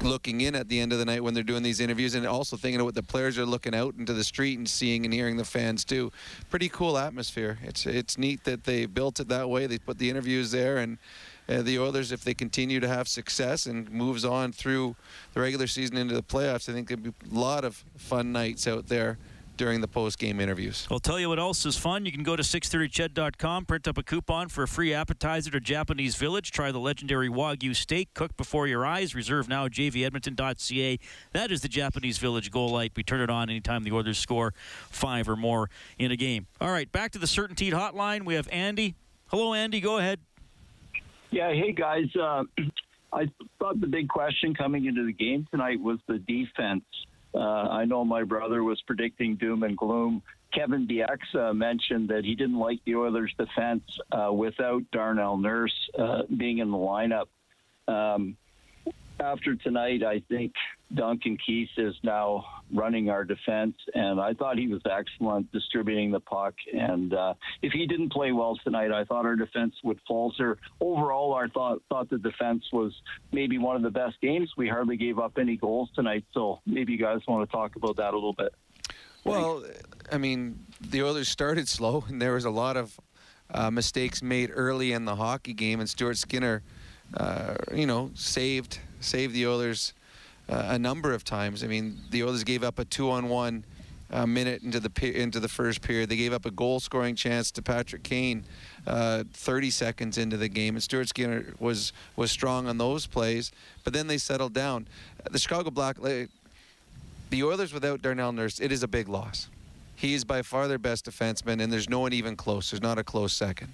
looking in at the end of the night when they're doing these interviews and also thinking of what the players are looking out into the street and seeing and hearing the fans too. Pretty cool atmosphere. It's it's neat that they built it that way. They put the interviews there and uh, the Oilers, if they continue to have success and moves on through the regular season into the playoffs, I think there'll be a lot of fun nights out there during the post-game interviews. I'll tell you what else is fun. You can go to 630ched.com, print up a coupon for a free appetizer to Japanese Village. Try the legendary Wagyu steak cooked before your eyes. Reserve now at jvedmonton.ca. That is the Japanese Village goal light. We turn it on anytime the Oilers score five or more in a game. All right, back to the Certainty Hotline. We have Andy. Hello, Andy. Go ahead. Yeah, hey guys. Uh, I thought the big question coming into the game tonight was the defense. Uh, I know my brother was predicting doom and gloom. Kevin Bieksa mentioned that he didn't like the Oilers' defense uh, without Darnell Nurse uh, being in the lineup. Um, after tonight, I think Duncan Keith is now running our defense, and I thought he was excellent distributing the puck. And uh, if he didn't play well tonight, I thought our defense would falter. Overall, I thought thought the defense was maybe one of the best games. We hardly gave up any goals tonight, so maybe you guys want to talk about that a little bit. Well, I mean, the Oilers started slow, and there was a lot of uh, mistakes made early in the hockey game, and Stuart Skinner, uh, you know, saved saved the Oilers uh, a number of times. I mean, the Oilers gave up a two-on-one uh, minute into the into the first period. They gave up a goal-scoring chance to Patrick Kane uh, 30 seconds into the game, and Stuart Skinner was was strong on those plays. But then they settled down. The Chicago Black, the Oilers without Darnell Nurse, it is a big loss. He is by far their best defenseman, and there's no one even close. There's not a close second,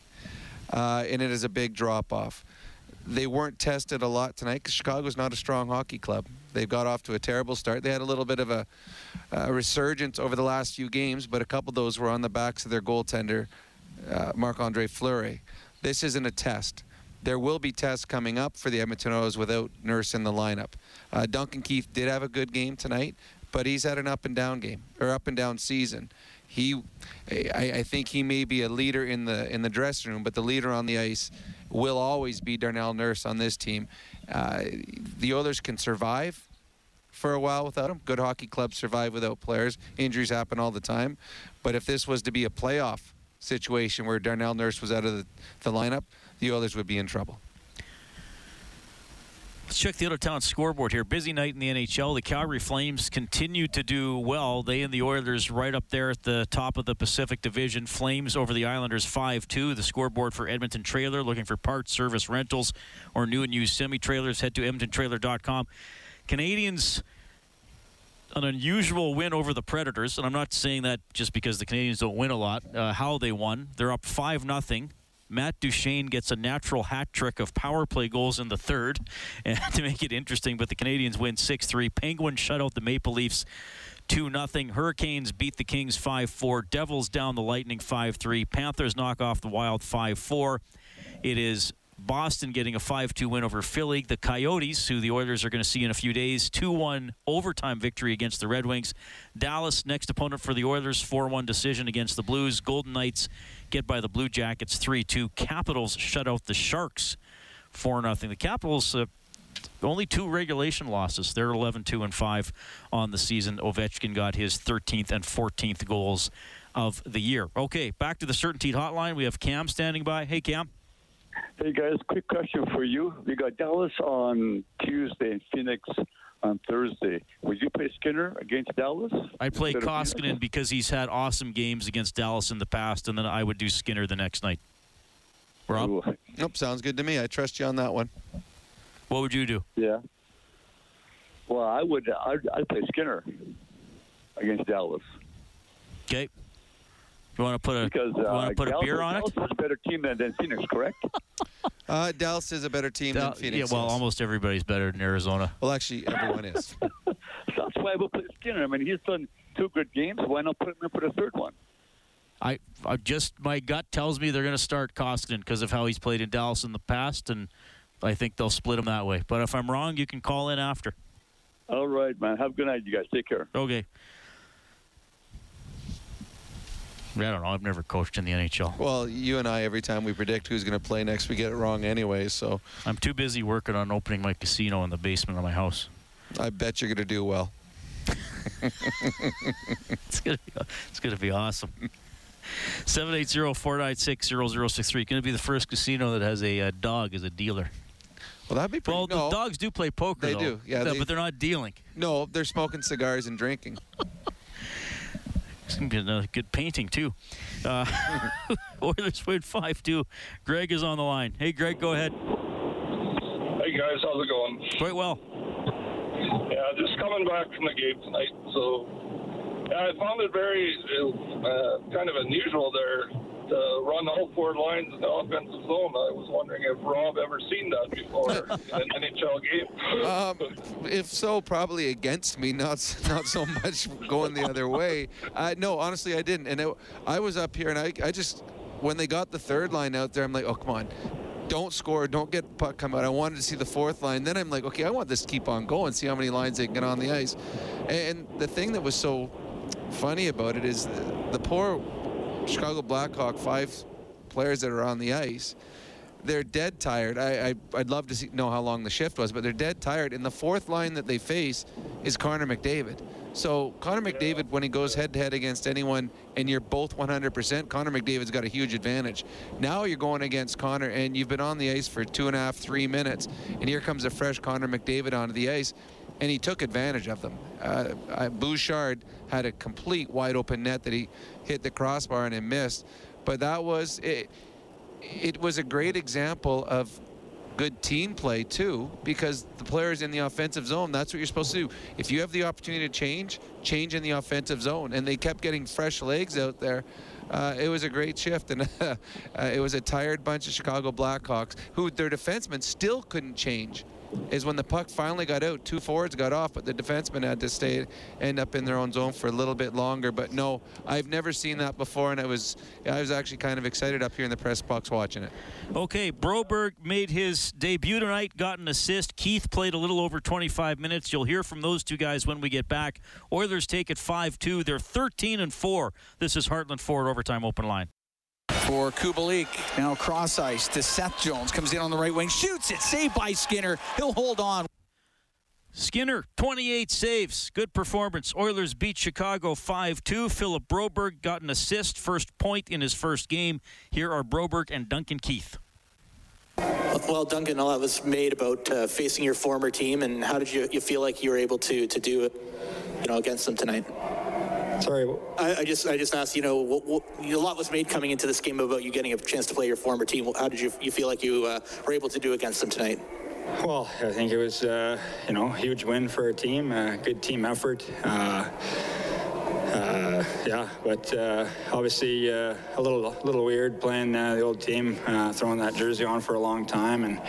uh, and it is a big drop-off they weren't tested a lot tonight because Chicago's not a strong hockey club. They've got off to a terrible start. They had a little bit of a, a resurgence over the last few games, but a couple of those were on the backs of their goaltender, uh, Marc-Andre Fleury. This isn't a test. There will be tests coming up for the Edmonton Oilers without Nurse in the lineup. Uh, Duncan Keith did have a good game tonight, but he's had an up and down game or up and down season. He, I, I think he may be a leader in the in the dressing room, but the leader on the ice will always be Darnell Nurse on this team. Uh, the Oilers can survive for a while without him. Good hockey clubs survive without players. Injuries happen all the time. But if this was to be a playoff situation where Darnell Nurse was out of the, the lineup, the Oilers would be in trouble. Let's check the out of town scoreboard here. Busy night in the NHL. The Calgary Flames continue to do well. They and the Oilers right up there at the top of the Pacific Division. Flames over the Islanders 5 2. The scoreboard for Edmonton Trailer. Looking for parts, service, rentals, or new and used semi trailers, head to EdmontonTrailer.com. Canadiens an unusual win over the Predators, and I'm not saying that just because the Canadiens don't win a lot. Uh, how they won, they're up five nothing. Matt Duchene gets a natural hat trick of power play goals in the third and to make it interesting. But the Canadiens win 6 3. Penguins shut out the Maple Leafs 2 0. Hurricanes beat the Kings 5 4. Devils down the Lightning 5 3. Panthers knock off the Wild 5 4. It is Boston getting a 5 2 win over Philly. The Coyotes, who the Oilers are going to see in a few days, 2 1 overtime victory against the Red Wings. Dallas, next opponent for the Oilers, 4 1 decision against the Blues. Golden Knights get by the Blue Jackets 3 2. Capitals shut out the Sharks 4 0. The Capitals. Uh, only two regulation losses. They're 11 2 and 5 on the season. Ovechkin got his 13th and 14th goals of the year. Okay, back to the Certainty hotline. We have Cam standing by. Hey, Cam. Hey guys, quick question for you. We got Dallas on Tuesday and Phoenix on Thursday. Would you play Skinner against Dallas? I'd play Koskinen because he's had awesome games against Dallas in the past, and then I would do Skinner the next night. Rob? Ooh. Nope, sounds good to me. I trust you on that one. What would you do? Yeah. Well, I would. I'd, I'd play Skinner against Dallas. Okay. You want to put a because you want uh, to put Dallas, a beer on it? Dallas it? is a better team than, than Phoenix, correct? Uh, Dallas is a better team Dal- than Phoenix. yeah, well, is. almost everybody's better than Arizona. Well, actually, everyone is. That's why I would play Skinner. I mean, he's done two good games. Why not put him in for the third one? I, I just my gut tells me they're going to start Koskinen because of how he's played in Dallas in the past, and I think they'll split him that way. But if I'm wrong, you can call in after. All right, man. Have a good night, you guys. Take care. Okay. I don't know. I've never coached in the NHL. Well, you and I, every time we predict who's going to play next, we get it wrong anyway. So I'm too busy working on opening my casino in the basement of my house. I bet you're going to do well. it's be it's gonna be awesome. 780-496-0063. Going to be the first casino that has a uh, dog as a dealer. Well, that'd be pretty. Well, no, the dogs do play poker. They though. do, yeah, they- but they're not dealing. no, they're smoking cigars and drinking. It's gonna be a good painting too. Uh, Oilers win five two. Greg is on the line. Hey, Greg, go ahead. Hey guys, how's it going? Quite well. Yeah, just coming back from the game tonight. So, yeah, I found it very uh, kind of unusual there to run all four lines in the offensive zone. I was wondering if Rob ever seen that before in an NHL game. Um, if so, probably against me, not not so much going the other way. Uh, no, honestly, I didn't. And it, I was up here, and I, I just when they got the third line out there, I'm like, oh come on, don't score, don't get puck come out. I wanted to see the fourth line. Then I'm like, okay, I want this to keep on going, see how many lines they can get on the ice. And the thing that was so funny about it is the, the poor Chicago Blackhawk five players that are on the ice they're dead tired. I, I I'd love to see, know how long the shift was, but they're dead tired. And the fourth line that they face is Connor McDavid. So Connor McDavid, when he goes head to head against anyone, and you're both 100%, Connor McDavid's got a huge advantage. Now you're going against Connor, and you've been on the ice for two and a half, three minutes, and here comes a fresh Connor McDavid onto the ice, and he took advantage of them. Uh, Bouchard had a complete wide open net that he hit the crossbar and it missed, but that was it. It was a great example of good team play too because the players in the offensive zone. That's what you're supposed to do. If you have the opportunity to change change in the offensive zone. And they kept getting fresh legs out there. Uh, it was a great shift. And uh, it was a tired bunch of chicago blackhawks who their defensemen still couldn't change is when the puck finally got out. Two forwards got off, but the defenseman had to stay, end up in their own zone for a little bit longer. But no, I've never seen that before, and I was, I was actually kind of excited up here in the press box watching it. Okay, Broberg made his debut tonight, got an assist. Keith played a little over 25 minutes. You'll hear from those two guys when we get back. Oilers take it 5-2. They're 13 and 4. This is Heartland Ford overtime open line for Kubalik. Now cross ice to Seth Jones. Comes in on the right wing, shoots it. Saved by Skinner. He'll hold on. Skinner, 28 saves. Good performance. Oilers beat Chicago 5 2. Philip Broberg got an assist, first point in his first game. Here are Broberg and Duncan Keith. Well, Duncan, all that was made about uh, facing your former team, and how did you, you feel like you were able to, to do it you know, against them tonight? Sorry. I, I, just I just asked. You know, what, what, a lot was made coming into this game about you getting a chance to play your former team. How did you you feel like you uh, were able to do against them tonight? Well, I think it was uh, you know a huge win for our team. Uh, good team effort. Uh, uh, yeah, but uh, obviously uh, a little little weird playing uh, the old team, uh, throwing that jersey on for a long time, and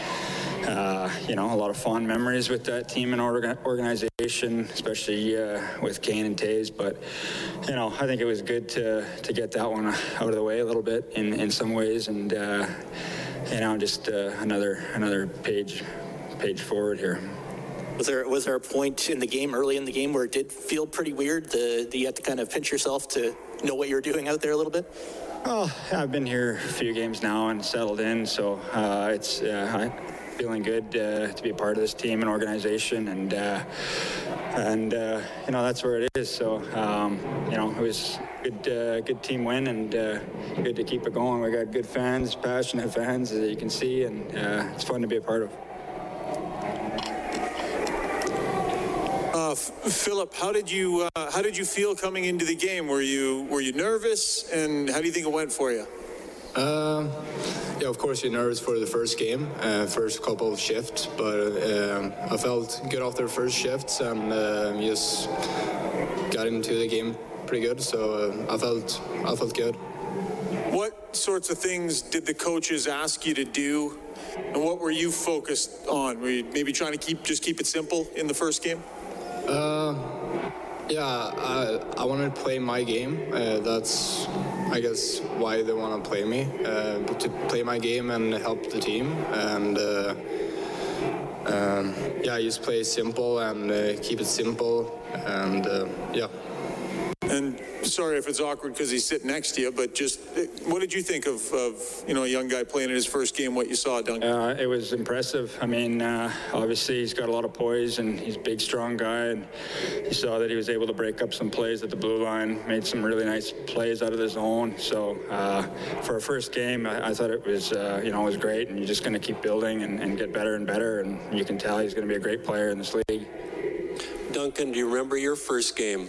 uh, you know a lot of fond memories with that team and orga- organization, especially with Kane and Toews. But you know I think it was good to to get that one out of the way a little bit in in some ways, and you know just another another page page forward here. Was there was there a point in the game, early in the game, where it did feel pretty weird? The, the you had to kind of pinch yourself to know what you're doing out there a little bit. Well, I've been here a few games now and settled in, so uh, it's uh, feeling good uh, to be a part of this team and organization, and uh, and uh, you know that's where it is. So um, you know it was good uh, good team win and good to keep it going. We got good fans, passionate fans, as you can see, and it's fun to be a part of. Uh, Philip, how did you uh, how did you feel coming into the game? Were you were you nervous, and how do you think it went for you? Um, yeah, of course you're nervous for the first game, uh, first couple of shifts, but um, I felt good after the first shifts and um, just got into the game pretty good. So uh, I felt I felt good. What sorts of things did the coaches ask you to do, and what were you focused on? Were you maybe trying to keep just keep it simple in the first game? Uh, yeah, I, I want to play my game. Uh, that's, I guess, why they want to play me. Uh, to play my game and help the team. And uh, um, yeah, I just play simple and uh, keep it simple. And uh, yeah. And sorry if it's awkward because he's sitting next to you, but just what did you think of, of you know a young guy playing in his first game? What you saw, Duncan? Uh, it was impressive. I mean, uh, obviously he's got a lot of poise and he's a big, strong guy, and you saw that he was able to break up some plays at the blue line, made some really nice plays out of the zone. So uh, for a first game, I, I thought it was uh, you know it was great, and you're just going to keep building and, and get better and better, and you can tell he's going to be a great player in this league. Duncan, do you remember your first game?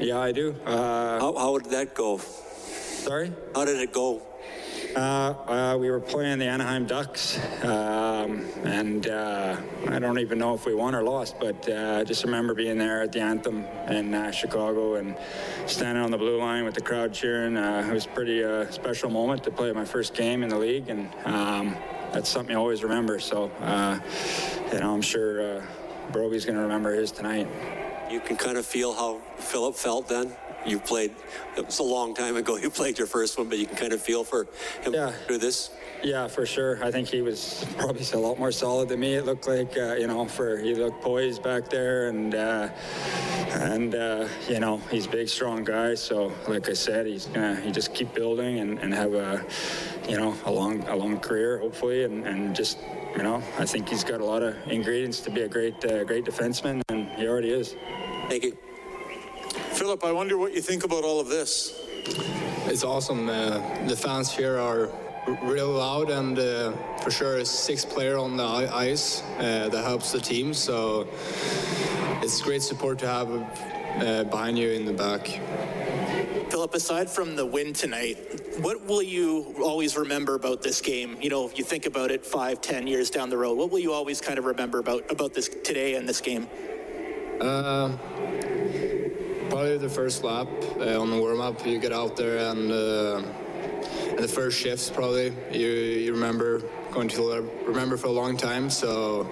Yeah, I do. Uh, how, how did that go? Sorry? How did it go? Uh, uh, we were playing the Anaheim Ducks, um, and uh, I don't even know if we won or lost, but uh, I just remember being there at the anthem in uh, Chicago and standing on the blue line with the crowd cheering. Uh, it was a pretty special moment to play my first game in the league, and um, that's something I always remember. So, you know, I'm sure Broby's going to remember his tonight you can kind of feel how Philip felt then? you played. It was a long time ago. You played your first one, but you can kind of feel for him Yeah. through this. Yeah, for sure. I think he was probably a lot more solid than me. It looked like, uh, you know, for he looked poised back there, and uh, and uh, you know he's a big, strong guy. So, like I said, he's gonna he just keep building and, and have a, you know, a long a long career hopefully, and, and just you know I think he's got a lot of ingredients to be a great uh, great defenseman, and he already is. Thank you. Philip, I wonder what you think about all of this. It's awesome. Uh, the fans here are r- real loud, and uh, for sure, a sixth player on the i- ice uh, that helps the team. So it's great support to have uh, behind you in the back. Philip, aside from the win tonight, what will you always remember about this game? You know, if you think about it five, ten years down the road, what will you always kind of remember about about this today and this game? Uh, probably the first lap uh, on the warm up. You get out there and, uh, and the first shifts probably you you remember going to remember for a long time. So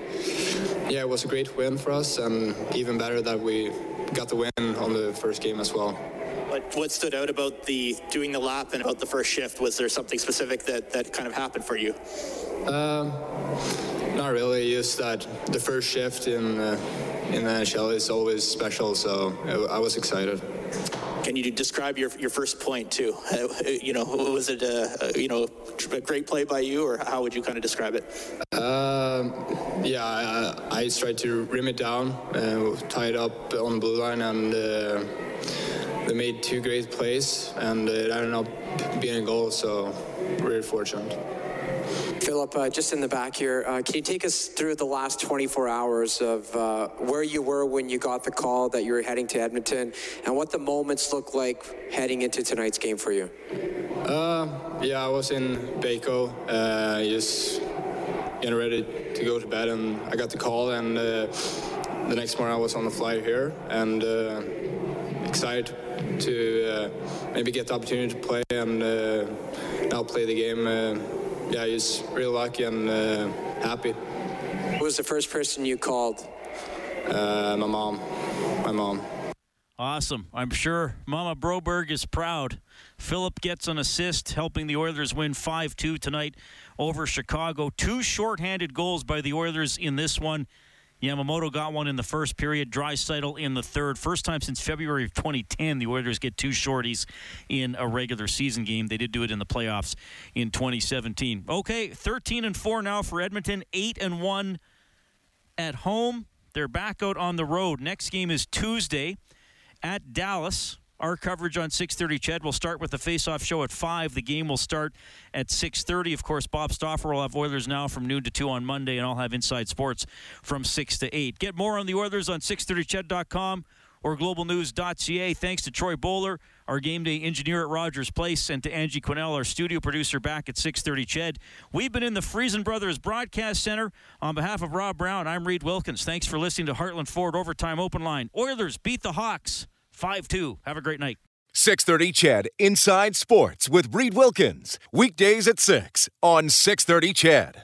yeah, it was a great win for us, and even better that we got the win on the first game as well. What, what stood out about the doing the lap and about the first shift? Was there something specific that, that kind of happened for you? Um, not really. Just that the first shift in uh, in the NHL is always special. So I, was excited. Can you describe your, your first point too? Uh, you know, was it a, a you know a great play by you, or how would you kind of describe it? Um, yeah, I, I tried to rim it down, uh, tie it up on the blue line, and uh, they made two great plays, and it ended up being a goal. So really fortunate. Philip, uh, just in the back here, uh, can you take us through the last 24 hours of uh, where you were when you got the call that you were heading to Edmonton and what the moments look like heading into tonight's game for you? Uh, yeah, I was in Baco, uh, just getting ready to go to bed, and I got the call, and uh, the next morning I was on the flight here, and uh, excited to uh, maybe get the opportunity to play and uh, now play the game. Uh, yeah, he's real lucky and uh, happy. Who was the first person you called? Uh, my mom. My mom. Awesome. I'm sure Mama Broberg is proud. Philip gets an assist, helping the Oilers win 5 2 tonight over Chicago. Two shorthanded goals by the Oilers in this one. Yamamoto got one in the first period, Draisaitl in the third. First time since February of 2010 the Oilers get two shorties in a regular season game. They did do it in the playoffs in 2017. Okay, 13 and 4 now for Edmonton, 8 and 1 at home. They're back out on the road. Next game is Tuesday at Dallas. Our coverage on 6:30 Ched will start with the face-off show at 5. The game will start at 6:30. Of course, Bob Stauffer will have Oilers now from noon to 2 on Monday and I'll have Inside Sports from 6 to 8. Get more on the Oilers on 630ched.com or globalnews.ca. Thanks to Troy Bowler, our game day engineer at Rogers Place, and to Angie Quinnell, our studio producer back at 6:30 Ched. We've been in the Friesen Brothers Broadcast Center. On behalf of Rob Brown, I'm Reed Wilkins. Thanks for listening to Heartland Ford Overtime Open Line. Oilers beat the Hawks 5-2. Have a great night. 630 Ched Inside Sports with Reed Wilkins. Weekdays at 6 on 630 Ched.